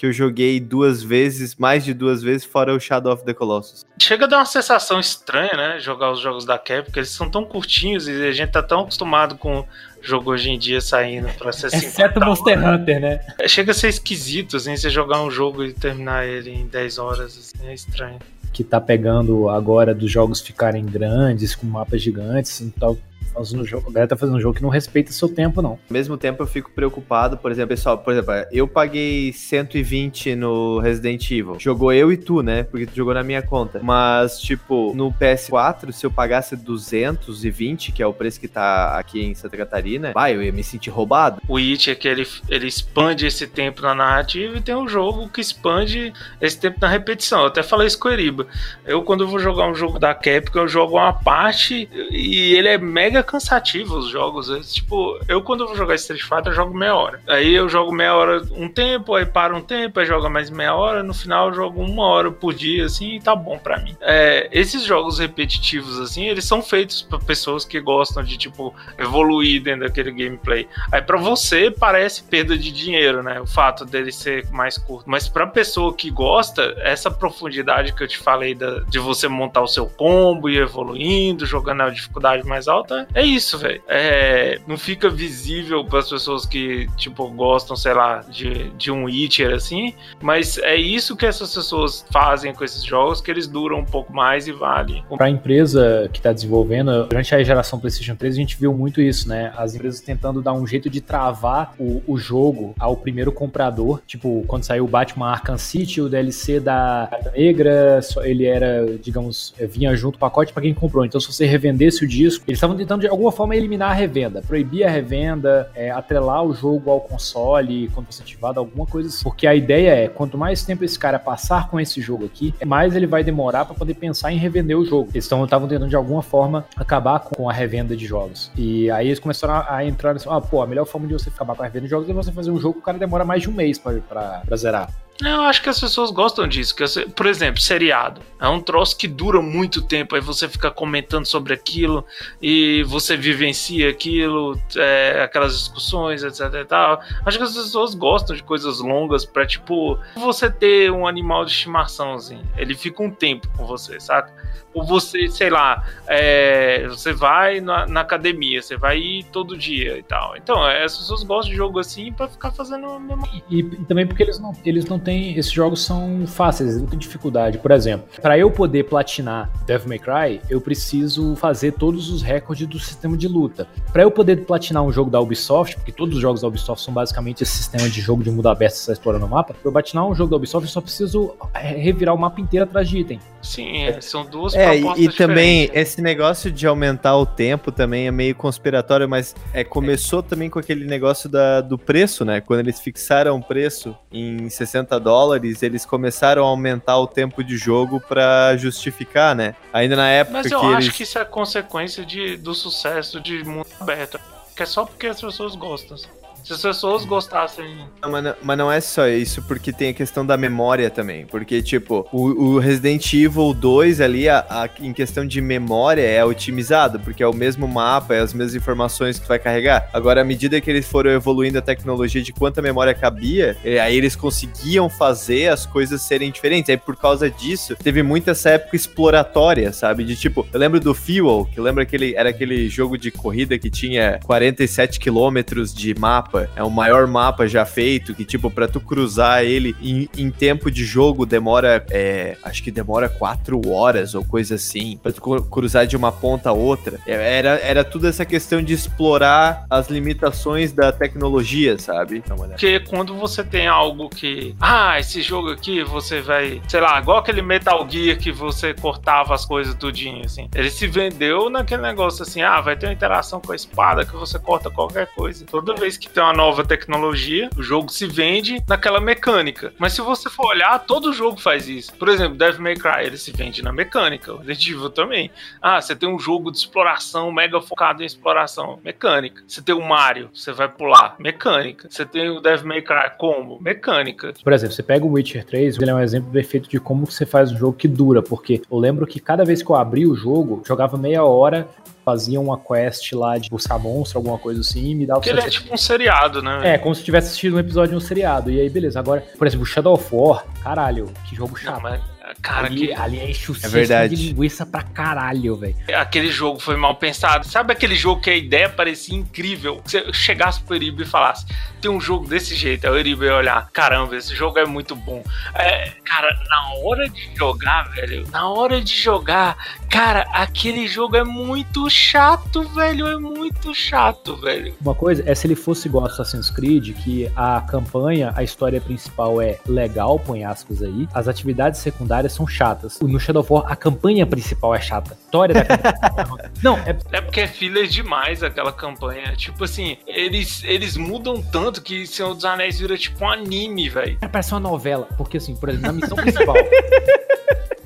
que eu joguei duas vezes, mais de duas vezes, fora o Shadow of the Colossus. Chega a dar uma sensação estranha, né? Jogar os jogos da Capcom, porque eles são tão curtinhos e a gente tá tão acostumado com jogo hoje em dia saindo pra ser assim. Exceto Monster Hunter, né? Chega a ser esquisito, assim, você jogar um jogo e terminar ele em 10 horas, assim, é estranho. Que tá pegando agora dos jogos ficarem grandes, com mapas gigantes, então fazendo jogo, a galera tá fazendo um jogo que não respeita seu tempo, não. Ao mesmo tempo, eu fico preocupado, por exemplo, pessoal, por exemplo, eu paguei 120 no Resident Evil. Jogou eu e tu, né? Porque tu jogou na minha conta. Mas, tipo, no PS4, se eu pagasse 220, que é o preço que tá aqui em Santa Catarina, vai, eu ia me sentir roubado. O It é que ele, ele expande esse tempo na narrativa e tem um jogo que expande esse tempo na repetição. Eu até falei isso com o Eriba. Eu, quando eu vou jogar um jogo da Capcom, eu jogo uma parte e ele é mega mega cansativo os jogos. É, tipo, eu quando vou jogar Street Fighter, eu jogo meia hora. Aí eu jogo meia hora um tempo, aí para um tempo, aí joga mais meia hora, no final eu jogo uma hora por dia, assim, e tá bom para mim. É, esses jogos repetitivos, assim, eles são feitos para pessoas que gostam de, tipo, evoluir dentro daquele gameplay. Aí para você parece perda de dinheiro, né? O fato dele ser mais curto. Mas pra pessoa que gosta, essa profundidade que eu te falei da, de você montar o seu combo e evoluindo, jogando a dificuldade mais alta, é isso, velho. É, não fica visível para as pessoas que, tipo, gostam, sei lá, de, de um Witcher, assim, mas é isso que essas pessoas fazem com esses jogos, que eles duram um pouco mais e vale. Para a empresa que está desenvolvendo, durante a geração PlayStation 3, a gente viu muito isso, né? As empresas tentando dar um jeito de travar o, o jogo ao primeiro comprador. Tipo, quando saiu o Batman Arkham City, o DLC da Carta Negra, ele era, digamos, vinha junto o pacote para quem comprou. Então, se você revendesse o disco, eles estavam tentando de alguma forma eliminar a revenda, proibir a revenda, é, atrelar o jogo ao console quando você ativado, alguma coisa assim. Porque a ideia é, quanto mais tempo esse cara passar com esse jogo aqui, mais ele vai demorar para poder pensar em revender o jogo. Eles estavam tentando de alguma forma acabar com a revenda de jogos. E aí eles começaram a, a entrar assim, ah, pô, a melhor forma de você acabar com a revenda de jogos é você fazer um jogo que o cara demora mais de um mês para zerar. Eu acho que as pessoas gostam disso. Por exemplo, seriado. É um troço que dura muito tempo. Aí você fica comentando sobre aquilo e você vivencia aquilo, é, aquelas discussões, etc e tal. Acho que as pessoas gostam de coisas longas pra, tipo, você ter um animal de estimação, assim. Ele fica um tempo com você, saca? Ou você, sei lá, é, você vai na, na, academia, você vai ir todo dia e tal. Então, é, as pessoas gostam de jogo assim pra ficar fazendo a mesma... E, e, também porque eles não, eles não têm... Esses jogos são fáceis, eles não têm dificuldade. Por exemplo, para eu poder platinar Devil May Cry, eu preciso fazer todos os recordes do sistema de luta. Para eu poder platinar um jogo da Ubisoft, porque todos os jogos da Ubisoft são basicamente esse sistema de jogo de mundo aberto, você está explorando o mapa, para eu platinar um jogo da Ubisoft, eu só preciso revirar o mapa inteiro atrás de item. Sim, é, são duas é, e, e também esse negócio de aumentar o tempo também é meio conspiratório, mas é, começou também com aquele negócio da, do preço, né? Quando eles fixaram o preço em 60 dólares, eles começaram a aumentar o tempo de jogo para justificar, né? Ainda na época Mas eu que acho eles... que isso é consequência de, do sucesso de mundo aberto. Que é só porque as pessoas gostam. Se as pessoas gostassem. Não, mas, não, mas, não, é só isso, porque tem a questão da memória também. Porque, tipo, o, o Resident Evil 2 ali, a, a, em questão de memória, é otimizado, porque é o mesmo mapa, é as mesmas informações que tu vai carregar. Agora, à medida que eles foram evoluindo a tecnologia de quanta memória cabia, é, aí eles conseguiam fazer as coisas serem diferentes. Aí, por causa disso, teve muita essa época exploratória, sabe? De tipo, eu lembro do Fuel, que lembra aquele, era aquele jogo de corrida que tinha 47 quilômetros de mapa mapa, é o maior mapa já feito, que tipo, para tu cruzar ele em, em, tempo de jogo demora, é, acho que demora quatro horas ou coisa assim, pra tu cruzar de uma ponta a outra. É, era, era tudo essa questão de explorar as limitações da tecnologia, sabe? Porque quando você tem algo que, ah, esse jogo aqui você vai, sei lá, igual aquele Metal Gear que você cortava as coisas tudinho, assim. Ele se vendeu naquele negócio assim, ah, vai ter uma interação com a espada que você corta qualquer coisa. Toda vez que tem tem uma nova tecnologia, o jogo se vende naquela mecânica. Mas se você for olhar, todo jogo faz isso. Por exemplo, Devil May Cry, ele se vende na mecânica. O Resident também. Ah, você tem um jogo de exploração mega focado em exploração, mecânica. Você tem o Mario, você vai pular, mecânica. Você tem o Devil May Cry, como? Mecânica. Por exemplo, você pega o Witcher 3, ele é um exemplo perfeito de como você faz um jogo que dura, porque eu lembro que cada vez que eu abri o jogo, jogava meia hora, fazia uma quest lá de buscar monstro, alguma coisa assim, e me dava o Porque ele é tipo um seriado, né? É, como se tivesse assistido um episódio de um seriado. E aí, beleza. Agora, por exemplo, Shadow of War, caralho, que jogo chato. Não, mas, cara, ali, que... ali é enche o É verdade. de linguiça pra caralho, velho. aquele jogo foi mal pensado. Sabe aquele jogo que a ideia parecia incrível? Que você chegasse pro Eribe e falasse: tem um jogo desse jeito. Aí o Eribe ia olhar: caramba, esse jogo é muito bom. É, cara, na hora de jogar, velho, na hora de jogar, cara, aquele jogo é muito chato, velho. É muito chato, velho. Uma coisa é se ele fosse igual a Assassin's Creed, que a campanha, a história principal é legal, põe aspas aí, as atividades secundárias são chatas. No Shadow of War, a campanha principal é chata. A história da campanha. Não, é É porque é filler demais aquela campanha. Tipo assim, eles, eles mudam tanto que Senhor dos Anéis vira tipo um anime, velho. Parece uma novela, porque assim, por exemplo, na missão principal.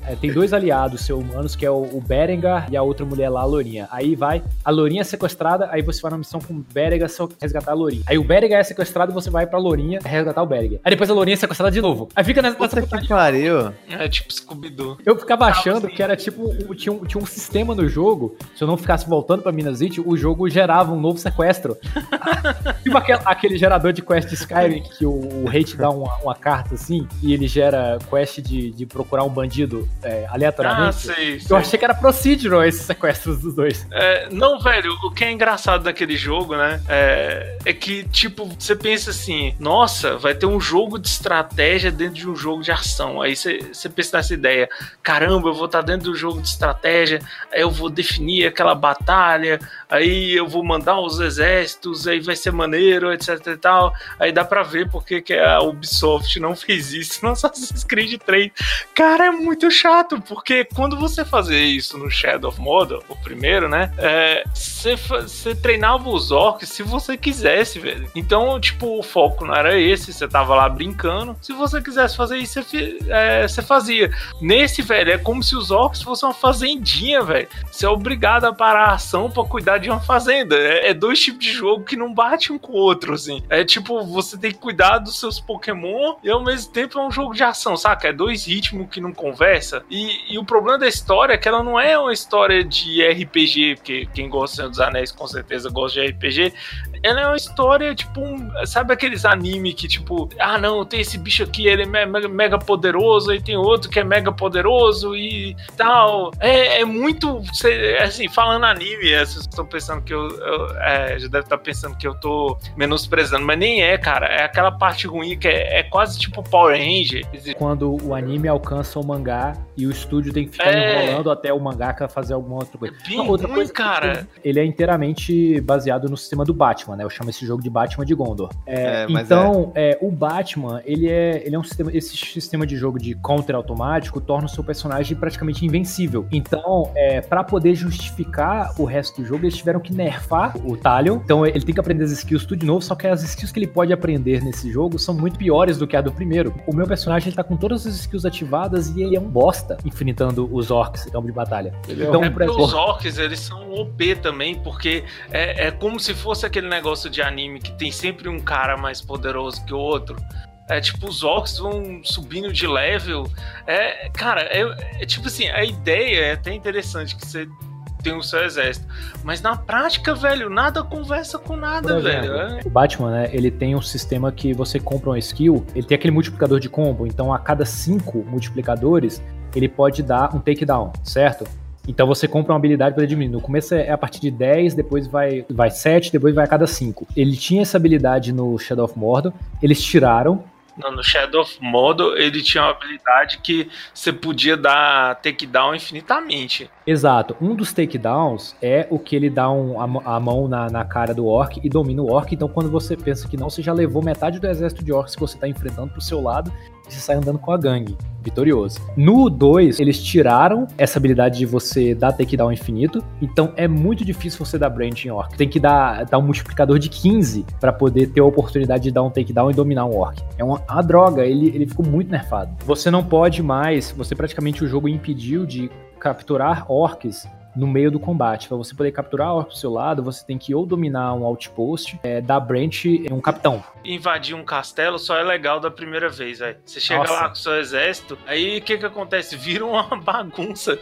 É, tem dois aliados seu humanos, que é o, o Berengar e a outra mulher lá, a Lourinha. Aí vai, a Lourinha é sequestrada, aí você vai na missão com o Berengar só resgatar a Lourinha. Aí o Berengar é sequestrado e você vai pra Lourinha resgatar o Berengar. Aí depois a Lourinha é sequestrada de novo. Aí fica nessa, Puta que pariu. É tipo Scooby-Doo. Eu ficava achando que era tipo, um- tinha um, tinha um sistema no jogo, se eu não ficasse voltando pra Minas City, o jogo gerava um novo sequestro. tipo aquele, aquele gerador de quest de Skyrim, que o, o rei te dá uma, uma carta assim, e ele gera quest de, de procurar um bandido é, Ah, aleatoriamente. sei, sei. eu achei que era procedural esses sequestros dos dois. É, não, velho, o que é engraçado daquele jogo, né? É, é que, tipo, você pensa assim, nossa, vai ter um jogo de estratégia dentro de um jogo de ação. Aí você você pensa nessa ideia, caramba, eu vou estar dentro do jogo de estratégia, aí eu vou definir aquela batalha, aí eu vou mandar os exércitos, aí vai ser maneiro, etc e tal. Aí dá pra ver porque que a Ubisoft não fez isso no Assassin's Creed 3. Cara, é muito chato, porque quando você fazer isso no Shadow of Mordor, o primeiro, né? é, Você você treinava os orcs se você quisesse, velho. Então, tipo, o foco não era esse, você tava lá brincando. Se você quisesse fazer isso, você é, fazia. Nesse, velho, é como se os orcs fossem uma fazendinha, velho. Você é obrigado a parar a ação pra cuidar de uma fazenda. É, é dois tipos de jogo que não bate um com o outro, assim. É tipo, você tem que cuidar dos seus Pokémon e ao mesmo tempo é um jogo de ação, saca? É dois ritmos que não conversa. E, e o problema da história é que ela não é uma história de RPG, porque quem gosta dos Anéis com certeza gosta de RPG. Ela é uma história, tipo, um- sabe aqueles anime que, tipo, ah, não, tem esse bicho aqui, ele é me- mega, poderoso, e tem outro que é mega poderoso e tal. É, é muito. assim, falando anime, é, vocês estão pensando que eu. eu- é, já deve estar pensando que eu tô menosprezando, mas nem é, cara. É aquela parte ruim que é, é quase tipo Power Ranger. Quando o anime alcança o mangá e o estúdio tem que ficar É. enrolando até o mangaka fazer alguma outra coisa. Bem Não, outra ruim, coisa cara. Ele é inteiramente baseado no sistema do Batman, né? Eu chamo esse jogo de Batman de Gondor. É, É, mas então, é, o Batman, ele é, ele é um sistema. Esse sistema de jogo de counter automático torna o seu personagem praticamente invencível. Então, é, para poder justificar o resto do jogo, eles tiveram que nerfar o Talion. Então, ele tem que aprender as skills tudo de novo, só que as skills que ele pode aprender nesse jogo são muito piores do que a do primeiro. O meu personagem ele tá com todas as skills ativadas e ele é um bosta enfrentando os orcs em campo de batalha. Então, é os orcs, eles são OP também, porque é, é como se fosse aquele negócio de anime que tem sempre um cara mais poderoso que o outro. É tipo, os orcs vão subindo de level. É, cara, é, é tipo assim, a ideia é até interessante que você tem o seu exército. Mas na prática, velho, nada conversa com nada, Por velho. exemplo, É- O Batman, né, ele tem um sistema que você compra uma skill, ele tem aquele multiplicador de combo, então a cada cinco multiplicadores, ele pode dar um takedown, certo? Então você compra uma habilidade para diminuir. No começo é a partir de 10, depois vai, vai 7, depois vai a cada 5. Ele tinha essa habilidade no Shadow of Mordor, eles tiraram, Não, no Shadow of Mordor, ele tinha uma habilidade que você podia dar takedown infinitamente. Exato. Um dos takedowns é o que ele dá um- a, mão- a mão na, na cara do orc e domina o orc. Então, quando você pensa que não, você já levou metade do exército de orcs que você tá enfrentando pro seu lado você sai andando com a gangue. vitorioso. No 2, eles tiraram essa habilidade de você dar takedown infinito, então é muito difícil você dar branch em orc. Tem que dar, dar um multiplicador de 15 para poder ter a oportunidade de dar um takedown e dominar um orc. É uma, uma droga, ele, ele ficou muito nerfado. Você não pode mais, você praticamente o jogo impediu de capturar orcs no meio do combate. Para você poder capturar orc do seu lado, você tem que ou dominar um outpost, é, dar branch em um capitão. Invadir um castelo só é legal da primeira vez, velho. Você chega Nossa. lá com o seu exército, aí o que que acontece? Vira uma bagunça.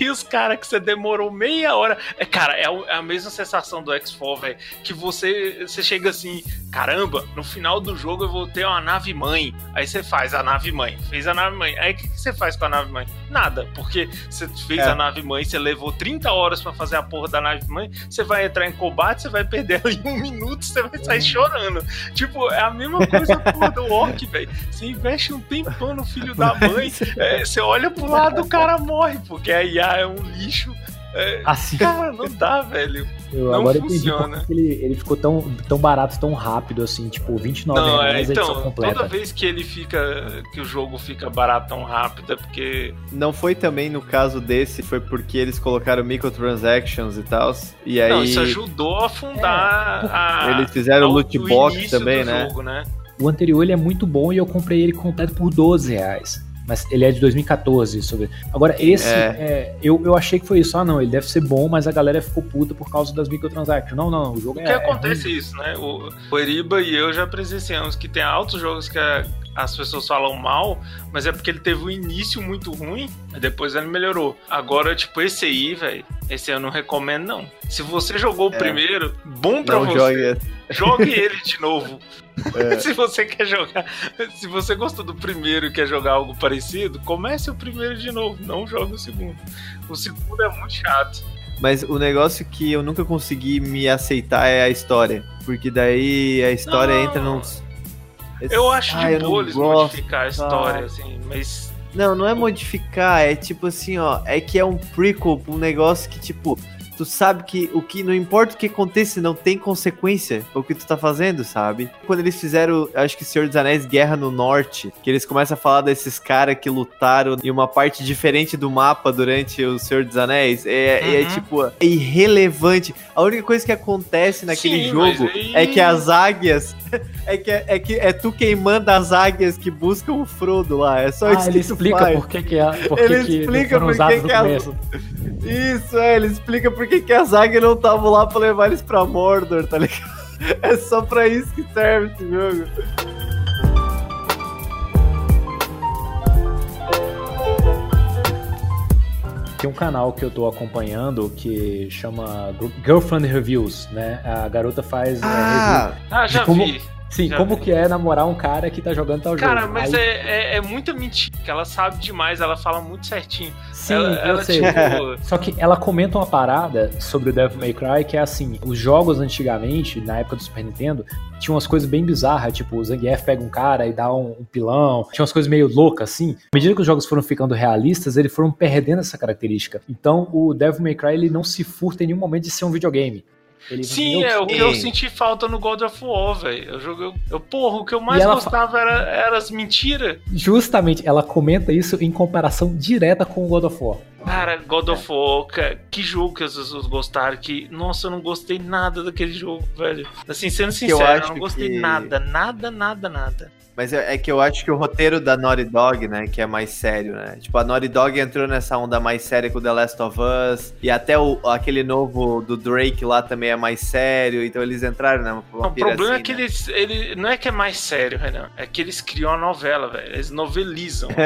e os caras que você demorou meia hora. É, cara, é a- é a mesma sensação do X4, velho. Que você, você chega assim, caramba, no final do jogo eu vou ter uma nave mãe. Aí você faz a nave mãe. Fez a nave mãe. Aí o que, que você faz com a nave mãe? Nada, porque você fez É. a nave mãe, você levou 30 horas pra fazer a porra da nave mãe, você vai entrar em combate, você vai perder ela em um minuto, você vai sair chorando. Tipo, é a mesma coisa porra, do orc, velho. Você investe um tempão no filho da mãe, é, você olha pro lado, o cara morre, porque a IA é um lixo. É, Assim, cara, não dá, velho. eu não agora funciona. ele, ele ficou tão, tão barato, tão rápido assim, tipo, 29 Não, é, reais a edição então, completa. toda vez que ele fica. que o jogo fica barato tão rápido, é porque. Não foi também no caso desse, foi porque eles colocaram microtransactions e tal. E aí Não, isso ajudou a fundar a. eles fizeram ao- loot o box também, do né? Jogo, né? O anterior ele é muito bom e eu comprei ele completo por 12 reais. Mas ele é de 2014. Sobre... Agora, esse, É. é, eu, eu achei que foi isso. Ah, não, ele deve ser bom, mas a galera ficou puta por causa das microtransactions. Não, não, o jogo O é. que é acontece ruim. é isso, né? O, o Eriba e eu já presenciamos que tem altos jogos que a- as pessoas falam mal, mas é porque ele teve um início muito ruim, depois ele melhorou. Agora, tipo, esse aí, velho, esse eu não recomendo, não. Se você jogou o É. primeiro, bom pra Não você. joga. Jogue ele de novo. É. se você quer jogar. Se você gostou do primeiro e quer jogar algo parecido, comece o primeiro de novo. Não jogue o segundo. O segundo é muito chato. Mas o negócio que eu nunca consegui me aceitar é a história. Porque daí a história Não. entra num. Eu acho Ah, de não boa eles gosto, modificar a história, assim, mas. Não, não é modificar, é tipo assim, ó, é que é um prequel pra um negócio que, tipo, tu sabe que o que não importa o que aconteça, não tem consequência o que tu tá fazendo, sabe? Quando eles fizeram, acho que Senhor dos Anéis Guerra no Norte, que eles começam a falar desses caras que lutaram em uma parte diferente do mapa durante o Senhor dos Anéis, é, é, Uhum. tipo, é irrelevante. A única coisa que acontece naquele Sim, jogo aí- é que as águias é que é, que é tu quem manda as águias que buscam o Frodo lá. É só Ah, isso ele que explica faz. por que, que, é, por que, Ele que explica não foram por que que a-. Isso, é, ele explica por que que as águias não estavam lá pra levar eles pra Mordor, tá ligado? É só pra isso que serve esse jogo. Tem um canal que eu tô acompanhando que chama Girlfriend Reviews, né? A garota faz é, review. Ah, Ah, já como- vi. Sim, já como vi. que é namorar um cara que tá jogando tal Cara, jogo. mas Aí- é, é, é muita mentira, ela sabe demais, ela fala muito certinho. Sim, ela, eu ela, sei. tipo. Só que ela comenta uma parada sobre o Devil May Cry que é assim, os jogos antigamente, na época do Super Nintendo, tinham umas coisas bem bizarras, tipo, o Zangief pega um cara e dá um, um pilão, tinha umas coisas meio loucas assim. À medida que os jogos foram ficando realistas, eles foram perdendo essa característica. Então, o Devil May Cry ele não se furta em nenhum momento de ser um videogame. Ele, Sim, é o que eu senti falta no God of War, velho. Eu joguei. Eu, porra, o que eu mais gostava era, era as mentiras. Justamente, ela comenta isso em comparação direta com o God of War. Cara, God of War, ca- que jogo que as pessoas gostaram. Que, nossa, eu não gostei nada daquele jogo, velho. Assim, sendo eu sincero, eu, acho não gostei que- nada, nada, nada, nada. Mas é, é que eu acho que o roteiro da Naughty Dog, né, que é mais sério, né? Tipo, a Naughty Dog entrou nessa onda mais séria com The Last of Us, e até o, aquele novo do Drake lá também é mais sério, então eles entraram né, Não, o problema é que eles, ele, não é que é mais sério, Renan. É que eles criam a novela, velho. Eles novelizam.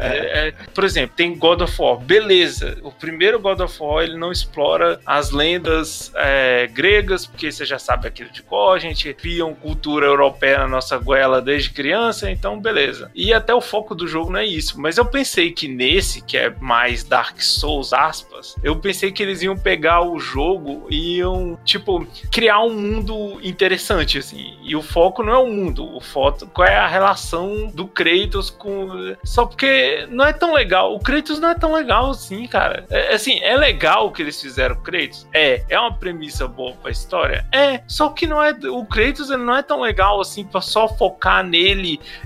É, é, por exemplo, tem God of War, beleza. O primeiro God of War ele não explora as lendas é, gregas, porque você já sabe aquilo de cor, a gente criam cultura europeia na nossa goela desde criança, então beleza. E até o foco do jogo não é isso. Mas eu pensei que nesse, que é mais Dark Souls, aspas, eu pensei que eles iam pegar o jogo e iam, tipo, criar um mundo interessante, assim. E o foco não é o mundo, o foco qual é a relação do Kratos com. Só porque não é tão legal. O Kratos não é tão legal assim, cara. É, assim, é legal o que eles fizeram com o Kratos? É. É uma premissa boa pra história? É. Só que não é. O Kratos ele não é tão legal assim pra só focar nele.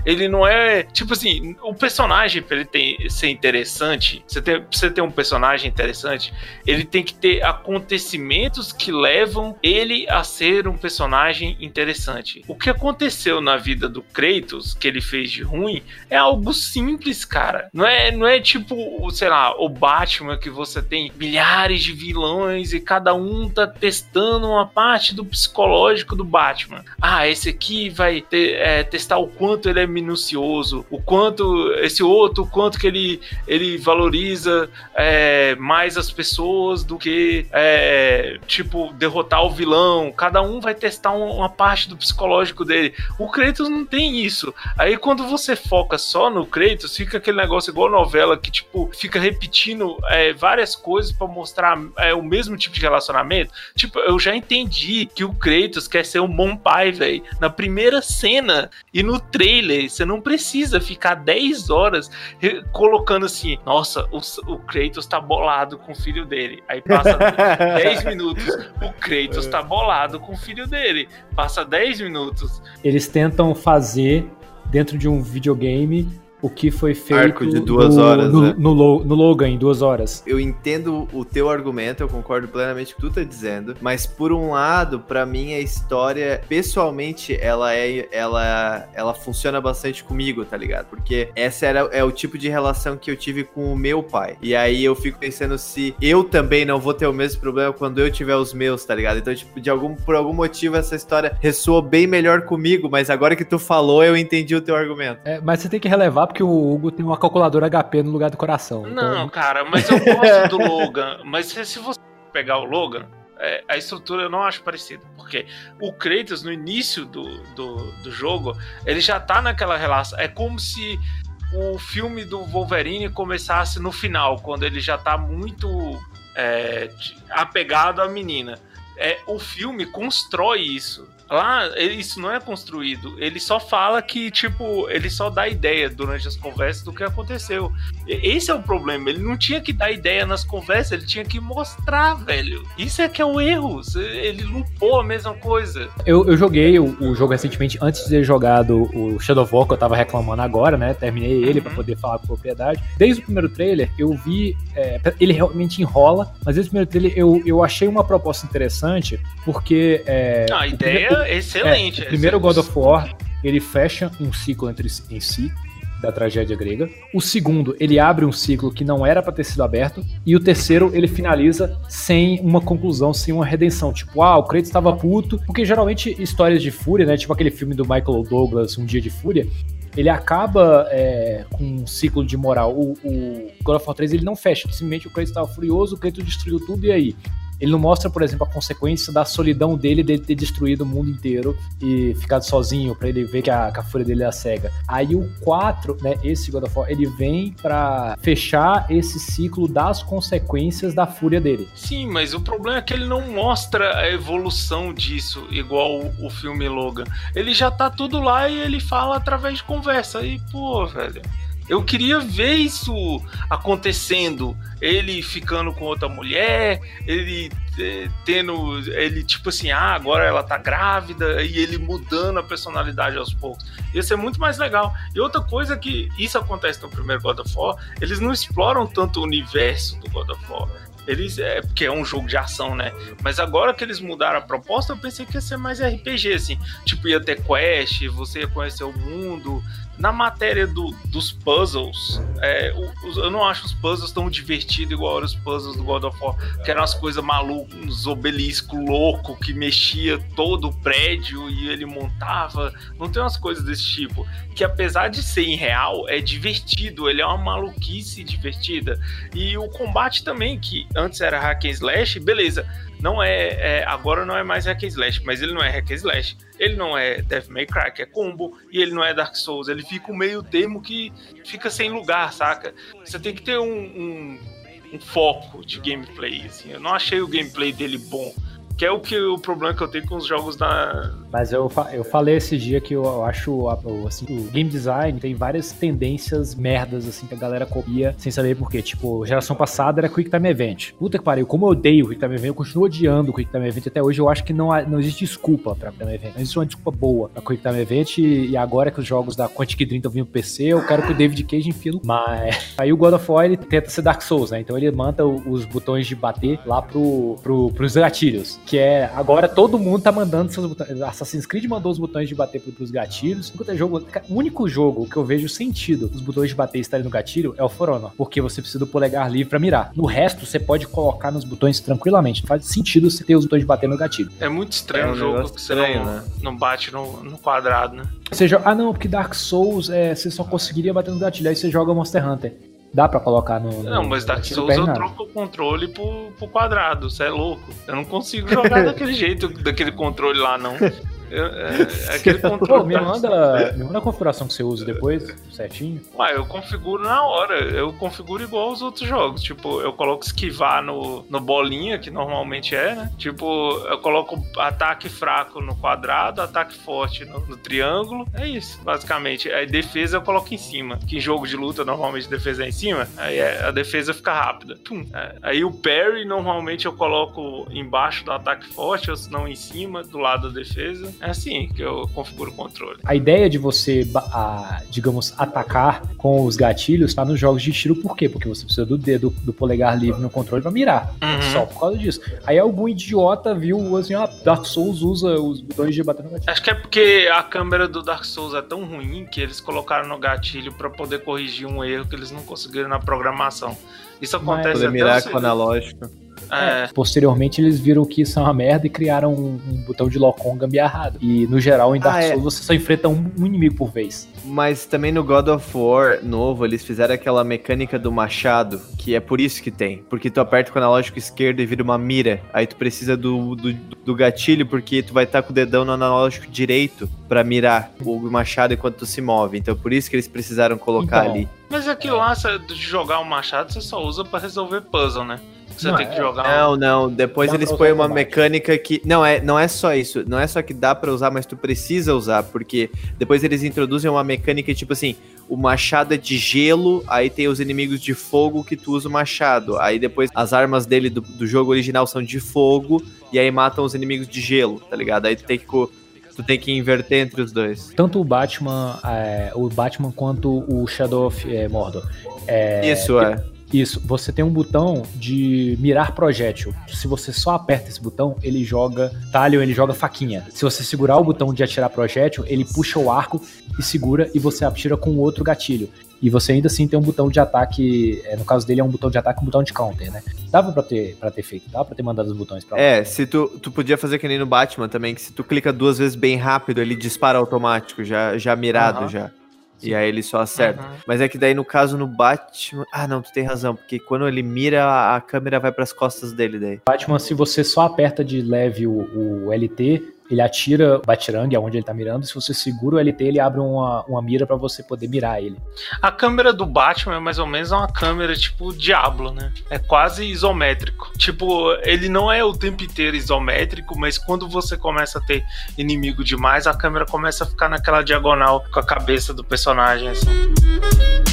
Ele não é. Tipo assim, o personagem, pra ele ter, ser interessante, você tem, pra você ter um personagem interessante, ele tem que ter acontecimentos que levam ele a ser um personagem interessante. O que aconteceu na vida do Kratos, que ele fez de ruim, é algo simples, cara. Não é, não é tipo, sei lá, o Batman que você tem milhares de vilões e cada um tá testando uma parte do psicológico do Batman. Ah, esse aqui vai ter, é, testar o quanto ele é minucioso, o quanto esse outro, o quanto que ele, ele valoriza é, mais as pessoas do que é, tipo derrotar o vilão. Cada um vai testar uma parte do psicológico dele. O Kratos não tem isso. Aí quando você foca só no Kratos, fica aquele negócio igual novela que tipo fica repetindo é, várias coisas para mostrar é, o mesmo tipo de relacionamento. Tipo, eu já entendi que o Kratos quer ser um bom pai, velho. Na primeira cena e no trailer, você não precisa ficar 10 horas colocando assim, nossa, o, o Kratos tá bolado com o filho dele. Aí passa 10 minutos, o Kratos tá bolado com o filho dele. Passa 10 minutos. Eles tentam fazer dentro de um videogame o que foi feito Arco de duas no, horas, no, né? no, no Logan em duas horas. Eu entendo o teu argumento, eu concordo plenamente com o que tu tá dizendo, mas por um lado, pra mim a história, pessoalmente, ela é ela ela funciona bastante comigo, tá ligado? Porque essa era é o tipo de relação que eu tive com o meu pai. E aí eu fico pensando se eu também não vou ter o mesmo problema quando eu tiver os meus, tá ligado? Então, tipo, de algum por algum motivo essa história ressoa bem melhor comigo, mas agora que tu falou, eu entendi o teu argumento. É, mas você tem que relevar porque o Hugo tem uma calculadora HP no lugar do coração. Não, Então, cara, mas eu gosto do Logan. Mas se, se você pegar o Logan, é, a estrutura eu não acho parecida. Porque o Kratos, no início do, do, do jogo, ele já tá naquela relação. É como se o filme do Wolverine começasse no final, quando ele já tá muito é, apegado à menina. É, o filme constrói isso. Lá, ele- isso não é construído. Ele só fala que, tipo, ele só dá ideia durante as conversas do que aconteceu. Esse é o problema. Ele não tinha que dar ideia nas conversas, ele tinha que mostrar, velho. Isso é que é o erro. Ele lupou a mesma coisa. eu, eu joguei o, o jogo recentemente, antes de ter jogado o Shadow of War, que eu tava reclamando agora, né? Terminei ele pra Uhum. poder falar com propriedade. Desde o primeiro trailer, eu vi. é, ele realmente enrola, mas desde o primeiro trailer eu, eu achei uma proposta interessante, porque. é, a o ideia primeiro- é excelente. É, o primeiro God of War, ele fecha um ciclo entre em si da tragédia grega. O segundo, ele abre um ciclo que não era pra ter sido aberto, e o terceiro, ele finaliza sem uma conclusão, sem uma redenção, tipo, ah, o Kratos estava puto, porque geralmente histórias de fúria, né, tipo aquele filme do Michael Douglas, Um Dia de Fúria, ele acaba é, com um ciclo de moral. O, o God of War 3 ele não fecha, simplesmente o Kratos estava furioso, o Kratos destruiu tudo e aí? Ele não mostra, por exemplo, a consequência da solidão dele de ter destruído o mundo inteiro e ficado sozinho, pra ele ver que a, que a fúria dele é cega. Aí o 4, né, esse God of War, ele vem pra fechar esse ciclo das consequências da fúria dele. Sim, mas o problema é que ele não mostra a evolução disso, igual o, o filme Logan. Ele já tá tudo lá e ele fala através de conversa. E, pô, velho. Eu queria ver isso acontecendo. Ele ficando com outra mulher, ele eh, tendo. Ele, tipo assim, ah, agora ela tá grávida, e ele mudando a personalidade aos poucos. Ia ser muito mais legal. E outra coisa que isso acontece no primeiro God of War, eles não exploram tanto o universo do God of War. Eles, é, porque é um jogo de ação, né? Mas agora que eles mudaram a proposta, eu pensei que ia ser mais RPG, assim. Tipo, ia ter quest, você ia conhecer o mundo. Na matéria do, dos puzzles, é, eu não acho os puzzles tão divertidos igual os puzzles do God of War, que eram as coisas malucas, uns obeliscos loucos que mexia todo o prédio e ele montava. Não tem umas coisas desse tipo. Que apesar de ser irreal, é divertido, ele é uma maluquice divertida. E o combate também, que antes era hack and slash, beleza. Não é, é- agora não é mais hack and slash, mas ele não é hack and slash, ele não é Death May Cry, que é combo, e ele não é Dark Souls, ele fica um meio termo que fica sem lugar, saca? Você tem que ter um, um- um foco de gameplay, assim. Eu não achei o gameplay dele bom. Que é o que o problema que eu tenho com os jogos da, Mas eu, eu falei esse dia que eu acho assim, o game design tem várias tendências merdas assim que a galera copia sem saber por quê. Tipo, geração passada era Quick Time Event. Puta que pariu, como eu odeio o Quick Time Event, eu continuo odiando o Quick Time Event até hoje. Eu acho que não, não existe desculpa pra Quick Time Event. Não existe uma desculpa boa pra Quick Time Event. E, agora que os jogos da Quantic Dream estão vindo pro PC, eu quero que o David Cage enfie no. Mas aí o God of War ele tenta ser Dark Souls, né? Então ele manda os botões de bater lá pro, pro, pros gatilhos. Que é agora todo mundo tá mandando seus botões. Assassin's Creed mandou os botões de bater pros gatilhos. É jogo. O único jogo que eu vejo sentido os botões de bater estarem no gatilho é o For Honor. Porque você precisa do polegar livre pra mirar. No resto, você pode colocar nos botões tranquilamente. Não faz sentido você ter os botões de bater no gatilho. É muito estranho é um o jogo que você não, né? não bate no, no quadrado, né? Você joga, ah, não, porque Dark Souls é, você só conseguiria bater no gatilho. Aí você joga Monster Hunter. Dá pra colocar no. Não, no, mas Dark Souls eu troco o controle pro, pro quadrado, você é louco. Eu não consigo jogar daquele jeito, daquele controle lá, não. É, é aquele controle. Pô, me, manda, me manda a configuração que você usa depois, certinho. Ué, eu configuro na hora. Eu configuro igual aos outros jogos. Tipo, eu coloco esquivar no, no bolinha, que normalmente é, né? Tipo, eu coloco ataque fraco no quadrado, ataque forte no, no triângulo. É isso, basicamente. Aí defesa eu coloco em cima. Que em jogo de luta, normalmente defesa é em cima. Aí é, a defesa fica rápida. É. Aí o parry, normalmente eu coloco embaixo do ataque forte, ou se não em cima, do lado da defesa. É assim que eu configuro o controle. A ideia de você, a, digamos, atacar com os gatilhos tá nos jogos de tiro, por quê? Porque você precisa do dedo do polegar livre no controle para mirar. Uhum. Só por causa disso. Aí algum idiota viu assim, ah, Dark Souls usa os botões de bater no gatilho. Acho que é porque a câmera do Dark Souls é tão ruim que eles colocaram no gatilho para poder corrigir um erro que eles não conseguiram na programação. Isso acontece Mas, poder mirar com analógico. É. Posteriormente, eles viram que isso é uma merda e criaram um, um botão de lock-on gambiarrado. E no geral, em Dark ah, é. Souls, você só enfrenta um, um, inimigo por vez. Mas também no God of War novo, eles fizeram aquela mecânica do machado, que é por isso que tem. Porque tu aperta com o analógico esquerdo e vira uma mira. Aí tu precisa do, do, do gatilho, porque tu vai estar tá com o dedão no analógico direito para mirar o machado enquanto tu se move. Então por isso que eles precisaram colocar então, ali. Mas aquilo lá de jogar o machado você só usa para resolver puzzle, né? Você não, tem que jogar. Não, não. Depois dá eles põem uma mecânica que. Não é, não é só isso. Não é só que dá para usar, mas tu precisa usar. Porque depois eles introduzem uma mecânica tipo assim: o machado é de gelo, aí tem os inimigos de fogo que tu usa o machado. Aí depois as armas dele do, do jogo original são de fogo, e aí matam os inimigos de gelo, tá ligado? Aí tu tem que tu tem que inverter entre os dois. Tanto o Batman, é, o Batman quanto o Shadow of é, Mordor. É, Isso, é. Isso, você tem um botão de mirar projétil. Se você só aperta esse botão, ele joga talho, ele joga faquinha. Se você segurar o botão de atirar projétil, ele puxa o arco e segura e você atira com o outro gatilho. E você ainda assim tem um botão de ataque, é, no caso dele é um botão de ataque e um botão de counter, né? Dava pra ter, pra ter feito, dava pra ter mandado os botões pra lá. É, se tu, tu podia fazer que nem no Batman também, que se tu clica duas vezes bem rápido, ele dispara automático, já, já mirado uhum. já. E aí ele só acerta. Uhum. Mas é que daí, no caso, no Batman. Ah, não, tu tem razão. Porque quando ele mira, a câmera vai para as costas dele daí. Batman, se você só aperta de leve o, o LT, ele atira o Batirang, aonde ele tá mirando, se você segura o LT, ele abre uma, uma mira para você poder mirar ele. A câmera do Batman é mais ou menos uma câmera tipo Diablo, né? É quase isométrico. Tipo, ele não é o tempo inteiro isométrico, mas quando você começa a ter inimigo demais, a câmera começa a ficar naquela diagonal com a cabeça do personagem, assim.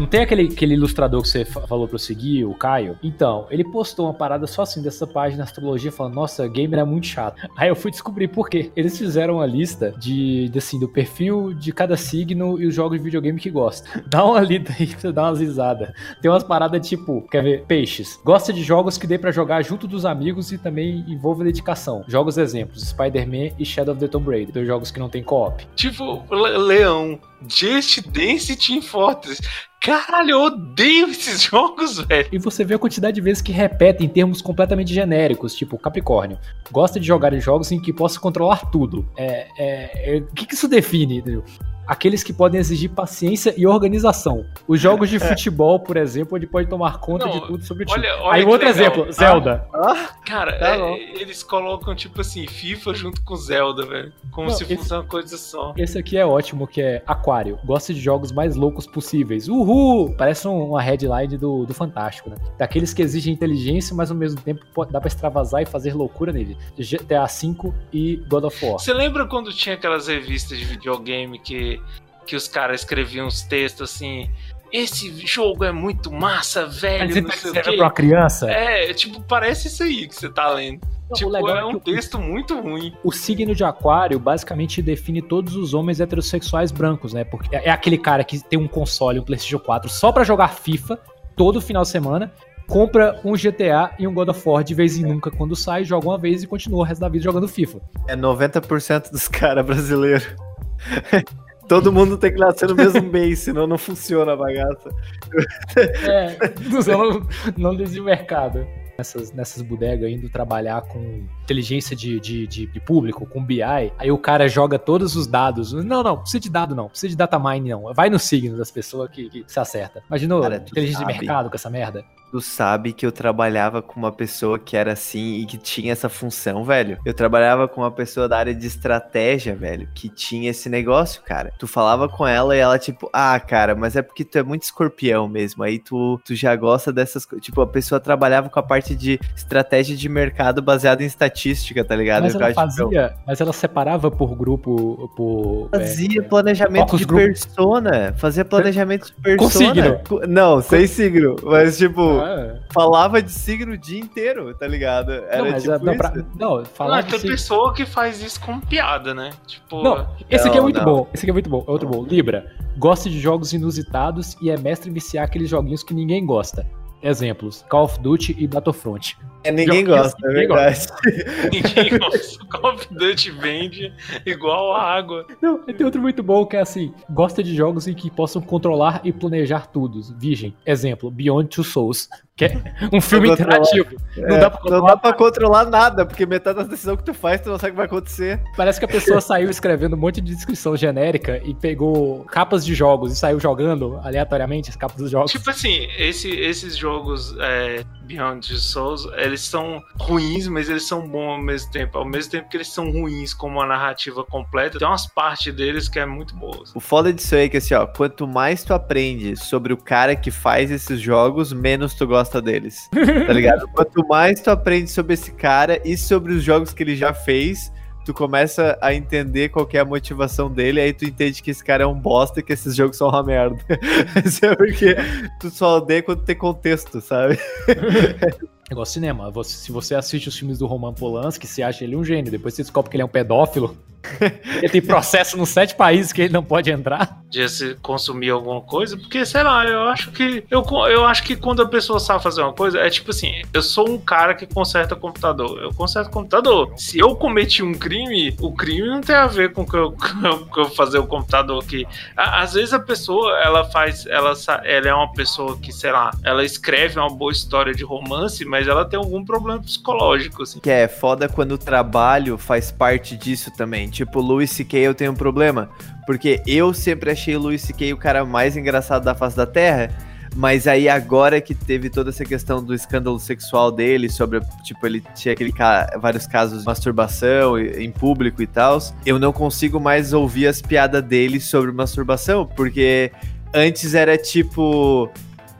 Não tem aquele, aquele ilustrador que você falou pra eu seguir, o Caio? Então, ele postou uma parada só assim dessa página astrologia falando, nossa, gamer é muito chato. Aí eu fui descobrir por quê. Eles fizeram uma lista de, de assim, do perfil de cada signo e os jogos de videogame que gosta. Dá uma lida aí pra dar umas risadas. Tem umas paradas tipo, quer ver? Peixes. Gosta de jogos que dê para jogar junto dos amigos e também envolve dedicação. Jogos exemplos: Spider-Man e Shadow of the Tomb Raider. Dois jogos que não tem co-op. Tipo, Leão. Just Dance Team Fortress. Caralho, eu odeio esses jogos, velho. E você vê a quantidade de vezes que repetem termos completamente genéricos, tipo Capricórnio. Gosta de jogar em jogos em que possa controlar tudo. É, é, é, o que, que isso define? Entendeu? Aqueles que podem exigir paciência e organização. Os jogos de futebol, por exemplo, ele pode tomar conta Não, de tudo sobre o time. olha- olha Aí outro legal. exemplo, Ah. Zelda. Cara, Tá é, eles colocam, tipo assim, FIFA junto com Zelda, velho. Como Não, se esse- fosse uma coisa só. Esse aqui é ótimo, que é Aquário. Gosta de jogos mais loucos possíveis. Uhul! Parece um- uma headline do, do Fantástico, né? Daqueles que exigem inteligência, mas ao mesmo tempo dá pra extravasar e fazer loucura nele. GTA V e God of War. Você lembra quando tinha aquelas revistas de videogame que, que os caras escreviam uns textos assim? Esse jogo é muito massa, velho, Você não tá sei o quê. pra uma criança? É, tipo, parece isso aí que você tá lendo. Não, o tipo, legal é é que um o- texto muito ruim. O signo de aquário basicamente define todos os homens heterossexuais brancos, né? Porque é é aquele cara que tem um console, um PlayStation 4 só pra jogar FIFA todo final de semana, compra um GTA e um God of War de vez em nunca quando sai, joga uma vez e continua o resto da vida jogando FIFA. É 90% dos caras brasileiros. Todo mundo tem que nascer no mesmo mês, senão não funciona a bagaça. É, não, não o mercado. Nessas, nessas bodegas indo trabalhar com inteligência de, de, de, de público, com BI, aí o cara joga todos os dados. Não, não, precisa de dado não, precisa de data mine não. Vai no signo das pessoas que, que se acerta. Imagina Cara, inteligência de sabe. mercado com essa merda. Tu sabe que eu trabalhava com uma pessoa que era assim e que tinha essa função, velho. Eu trabalhava com uma pessoa da área de estratégia, velho, que tinha esse negócio, cara. Tu falava com ela e ela, tipo, ah, cara, mas é porque tu é muito escorpião mesmo. Aí tu, tu já gosta dessas coisas. Tipo, a pessoa trabalhava com a parte de estratégia de mercado baseada em estatística, tá ligado? Mas Eu ela ficava, tipo, fazia, mas ela separava por grupo, por... é, Fazia planejamento focus de group. persona. Fazia planejamento de persona. signo. Co- Não, sem signo. Mas, tipo, Ah, falava de signo o dia inteiro, tá ligado? Era não, mas tipo não, pra- não, Não, falar tem de signo- pessoa que faz isso com piada, né? Tipo, Não, esse aqui é Não, muito não. bom. Esse aqui é muito bom. É outro bom. Libra. Gosta de jogos inusitados e é mestre em viciar aqueles joguinhos que ninguém gosta. Exemplos: Call of Duty e Battlefront. É, ninguém gosta, é ninguém verdade. ninguém gosta. Call of Duty vende igual a água. Não, tem outro muito bom que é assim: gosta de jogos em que possam controlar e planejar tudo. Virgem. Exemplo: Beyond Two Souls. Que é um filme interativo. Não É, dá pra não controlar. dá pra controlar nada, porque metade das decisões que tu faz, tu não sabe o que vai acontecer. Parece que a pessoa saiu escrevendo um monte de descrição genérica e pegou capas de jogos e saiu jogando aleatoriamente as capas dos jogos. Tipo assim, esse- esses jogos é, Beyond the Souls, eles são ruins, mas eles são bons ao mesmo tempo. Ao mesmo tempo que eles são ruins como a narrativa completa, tem umas partes deles que é muito boas. O foda disso aí é que assim, ó, quanto mais tu aprende sobre o cara que faz esses jogos, menos tu gosta deles. Tá ligado? quanto mais tu aprende sobre esse cara e sobre os jogos que ele já fez, tu começa a entender qual é a motivação dele, aí tu entende que esse cara é um bosta e que esses jogos são uma merda. Isso é porque tu só odeia quando tem contexto, sabe? De cinema. Você- se você assiste os filmes do Roman Polanski, você acha ele um gênio. Depois você descobre que ele é um pedófilo. ele tem processo nos sete países que ele não pode entrar. De se consumir alguma coisa, porque sei lá, eu acho que eu, eu acho que quando a pessoa sabe fazer uma coisa, é tipo assim, eu sou um cara que conserta computador, eu conserto computador. Se eu cometi um crime, o crime não tem a ver com que eu, com eu fazer o computador aqui. Às vezes a pessoa, ela faz, ela, ela é uma pessoa que, sei lá, ela escreve uma boa história de romance, mas ela tem algum problema psicológico, assim. Que é foda quando o trabalho faz parte disso também. Tipo, Louis C.K. eu tenho um problema. Porque eu sempre achei Louis C.K. o cara mais engraçado da face da Terra. Mas aí agora que teve toda essa questão do escândalo sexual dele, sobre, tipo, ele tinha aquele ca- vários casos de masturbação em público e tal, eu não consigo mais ouvir as piadas dele sobre masturbação, porque antes era tipo,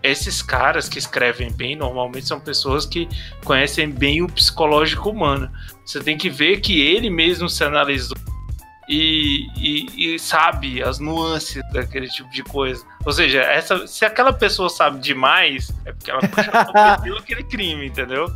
esses caras que escrevem bem normalmente são pessoas que conhecem bem o psicológico humano. Você tem que ver que ele mesmo se analisou e, e- e sabe as nuances daquele tipo de coisa. Ou seja, essa, se aquela pessoa sabe demais, é porque ela cometeu aquele crime, entendeu?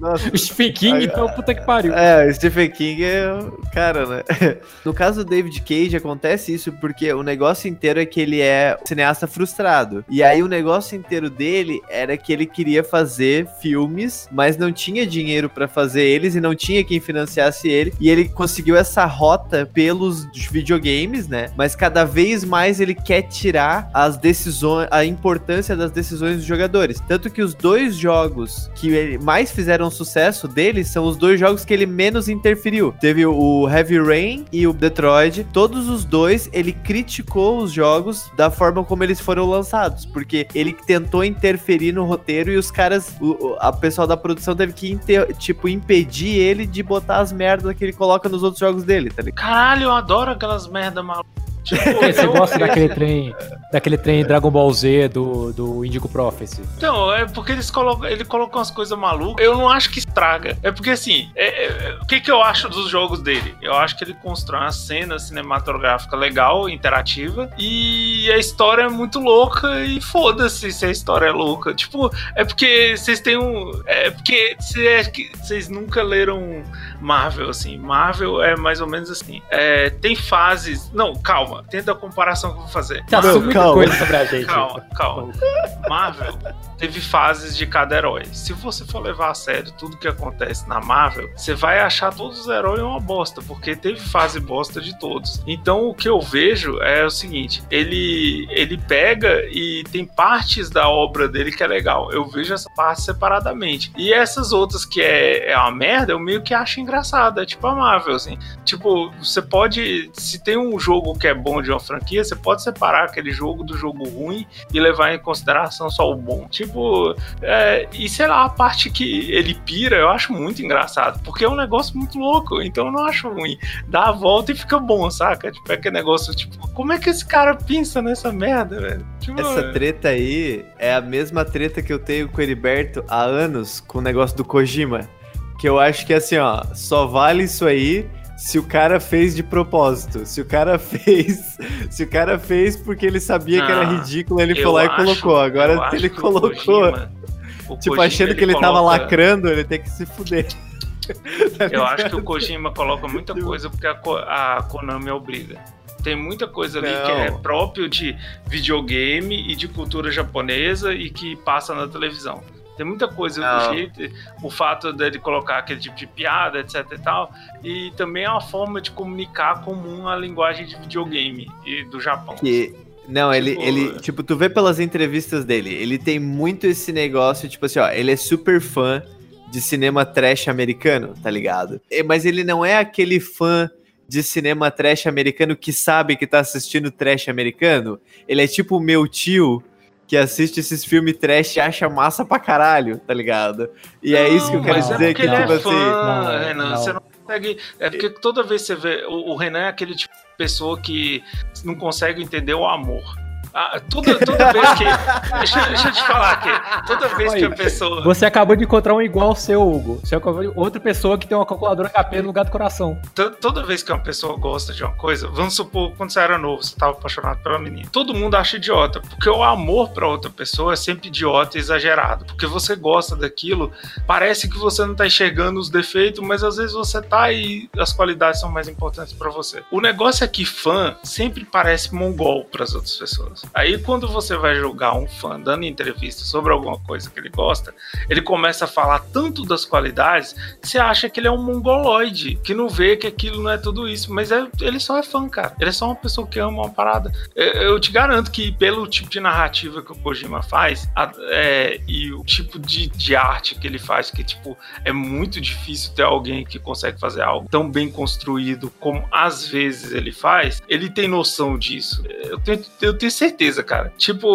nossa, O Stephen King, então, puta que pariu. É, o Stephen King é o cara, né? No caso do David Cage, acontece isso porque o negócio inteiro é que ele é um cineasta frustrado. E aí o negócio inteiro dele era que ele queria fazer filmes, mas não tinha dinheiro pra fazer eles e não tinha quem financiasse ele. E ele conseguiu essa rota pelos videogames, né? Mas cada vez mais ele quer tirar as decisões, a importância das decisões dos jogadores. Tanto que os dois jogos que mais fizeram sucesso dele são os dois jogos que ele menos interferiu. Teve o Heavy Rain e o Detroit. Todos os dois, ele criticou os jogos da forma como eles foram lançados, porque ele tentou interferir no roteiro e os caras, o, a pessoal da produção teve que, inter, tipo, impedir ele de botar as merdas que ele coloca nos outros jogos dele, tá ligado? Caralho, eu adoro aquelas merda malucas. Tipo, Você gosta daquele trem, daquele trem Dragon Ball Z do, do Indigo Prophecy? Então, é porque eles colocam, ele colocou umas coisas malucas. Eu não acho que estraga. É porque assim, é, é, o que, que eu acho dos jogos dele? Eu acho que ele constrói uma cena cinematográfica legal, interativa, e a história é muito louca e foda-se se a história é louca. Tipo, é porque vocês têm um. É porque vocês nunca leram Marvel, assim. Marvel é mais ou menos assim. É, tem fases. Não, calma. Tenta a comparação que eu vou fazer. Tá Marvel, calma. coisa sobre a gente. Calma, calma. Marvel teve fases de cada herói. Se você for levar a sério tudo que acontece na Marvel, você vai achar todos os heróis uma bosta, porque teve fase bosta de todos. Então o que eu vejo é o seguinte: ele, ele pega e tem partes da obra dele que é legal. Eu vejo essa parte separadamente. E essas outras que é, é uma merda, eu meio que acho engraçada. É tipo a Marvel, assim. Tipo, você pode. Se tem um jogo que é bom de uma franquia, você pode separar aquele jogo do jogo ruim e levar em consideração só o bom. Tipo, tipo. É, e sei lá, a parte que ele pira, eu acho muito engraçado, porque é um negócio muito louco, então eu não acho ruim. Dá a volta e fica bom, saca? Tipo, é aquele negócio, tipo, como é que esse cara pensa nessa merda, velho? Tipo, Essa treta aí é a mesma treta que eu tenho com o Heriberto há anos com o negócio do Kojima. Que eu acho que assim, ó, só vale isso aí se o cara fez de propósito. Se o cara fez. Se o cara fez porque ele sabia que era ah, ridículo, ele foi lá acho, e colocou. Agora ele colocou. Kojima, tipo, Kojima, achando que ele, coloca... tava lacrando, ele tem que se fuder. tá eu acho que o Kojima coloca muita coisa porque a, a Konami obriga. Tem muita coisa ali Não. que é próprio de videogame e de cultura japonesa e que passa na televisão. Tem muita coisa do jeito, o fato dele colocar aquele tipo de piada, etc e tal, e também é uma forma de comunicar comum a linguagem de videogame e do Japão. Que... Não, tipo... ele, ele, tipo, tu vê pelas entrevistas dele, ele tem muito esse negócio, tipo assim, ó, ele é super fã de cinema trash americano, tá ligado? Mas ele não é aquele fã de cinema trash americano que sabe que tá assistindo trash americano. Ele é tipo o meu tio que assiste esses filmes trash e acha massa pra caralho, tá ligado? E é não, é isso que eu quero é dizer, é que, tipo é assim. Não, Renan, não. você não consegue. É porque toda vez você vê. O, o Renan é aquele tipo de pessoa que não consegue entender o amor. Ah, toda, toda vez que. Deixa, deixa, eu te falar aqui. Toda vez que a pessoa. Você acabou de encontrar um igual ao seu, Hugo. Você acabou de... Outra pessoa que tem uma calculadora HP no lugar do coração. Toda vez que uma pessoa gosta de uma coisa, vamos supor, quando você era novo, você estava apaixonado pela menina. Todo mundo acha idiota. Porque o amor para outra pessoa é sempre idiota e exagerado. Porque você gosta daquilo, parece que você não tá enxergando os defeitos, mas às vezes você tá e as qualidades são mais importantes para você. O negócio é que fã sempre parece mongol para as outras pessoas. Aí quando você vai julgar um fã dando entrevista sobre alguma coisa que ele gosta, ele começa a falar tanto das qualidades que você acha que ele é um mongoloide, que não vê que aquilo não é tudo isso, mas é, ele só é fã, cara. Ele é só uma pessoa que ama uma parada. Eu, te garanto que pelo tipo de narrativa que o Kojima faz a, é, e o tipo de, de arte que ele faz, que tipo é muito difícil ter alguém que consegue fazer algo tão bem construído como às vezes ele faz, ele tem noção disso. Eu tenho, eu tenho certeza certeza, cara. Tipo,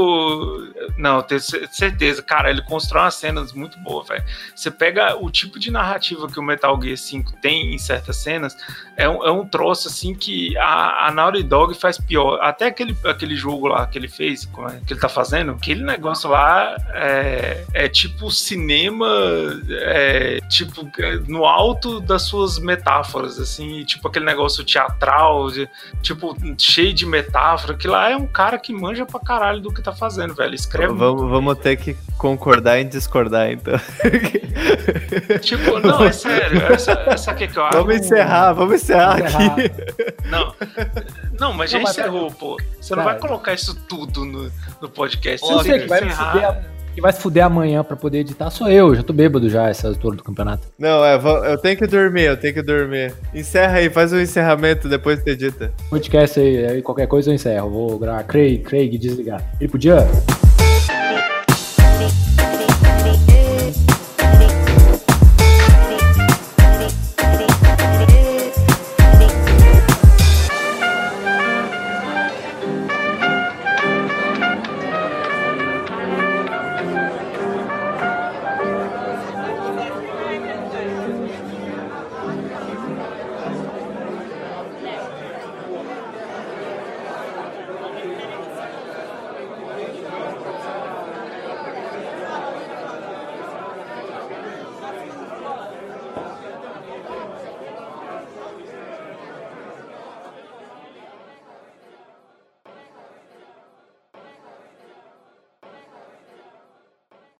não, tenho certeza. Cara, ele constrói umas cenas muito boas, velho. Você pega o tipo de narrativa que o Metal Gear 5 tem em certas cenas, é um, é um troço assim que a, a Naughty Dog faz pior. Até aquele, aquele jogo lá que ele fez, é, que ele tá fazendo, aquele negócio lá é, é tipo cinema, é, tipo, no alto das suas metáforas, assim, tipo aquele negócio teatral, de, tipo, cheio de metáfora, que lá é um cara que manja pra caralho do que tá fazendo, velho. Escreve. Vamos, vamos ter que concordar em discordar, então. tipo, não, é sério. Essa, essa aqui que eu acho. Vamos encerrar, vamos encerrar, encerrar. aqui. Não. Não, mas já não, encerrou, pô. Você cara, não vai colocar isso tudo no, no podcast. Você que vai encerrar que vai se fuder amanhã pra poder editar sou eu. Já tô bêbado já essa altura do campeonato. Não, é, eu tenho que dormir, eu tenho que dormir. Encerra aí, faz o um encerramento, depois tu edita. Podcast aí, aí qualquer coisa eu encerro. Vou gravar Craig, Craig desligar. Ele podia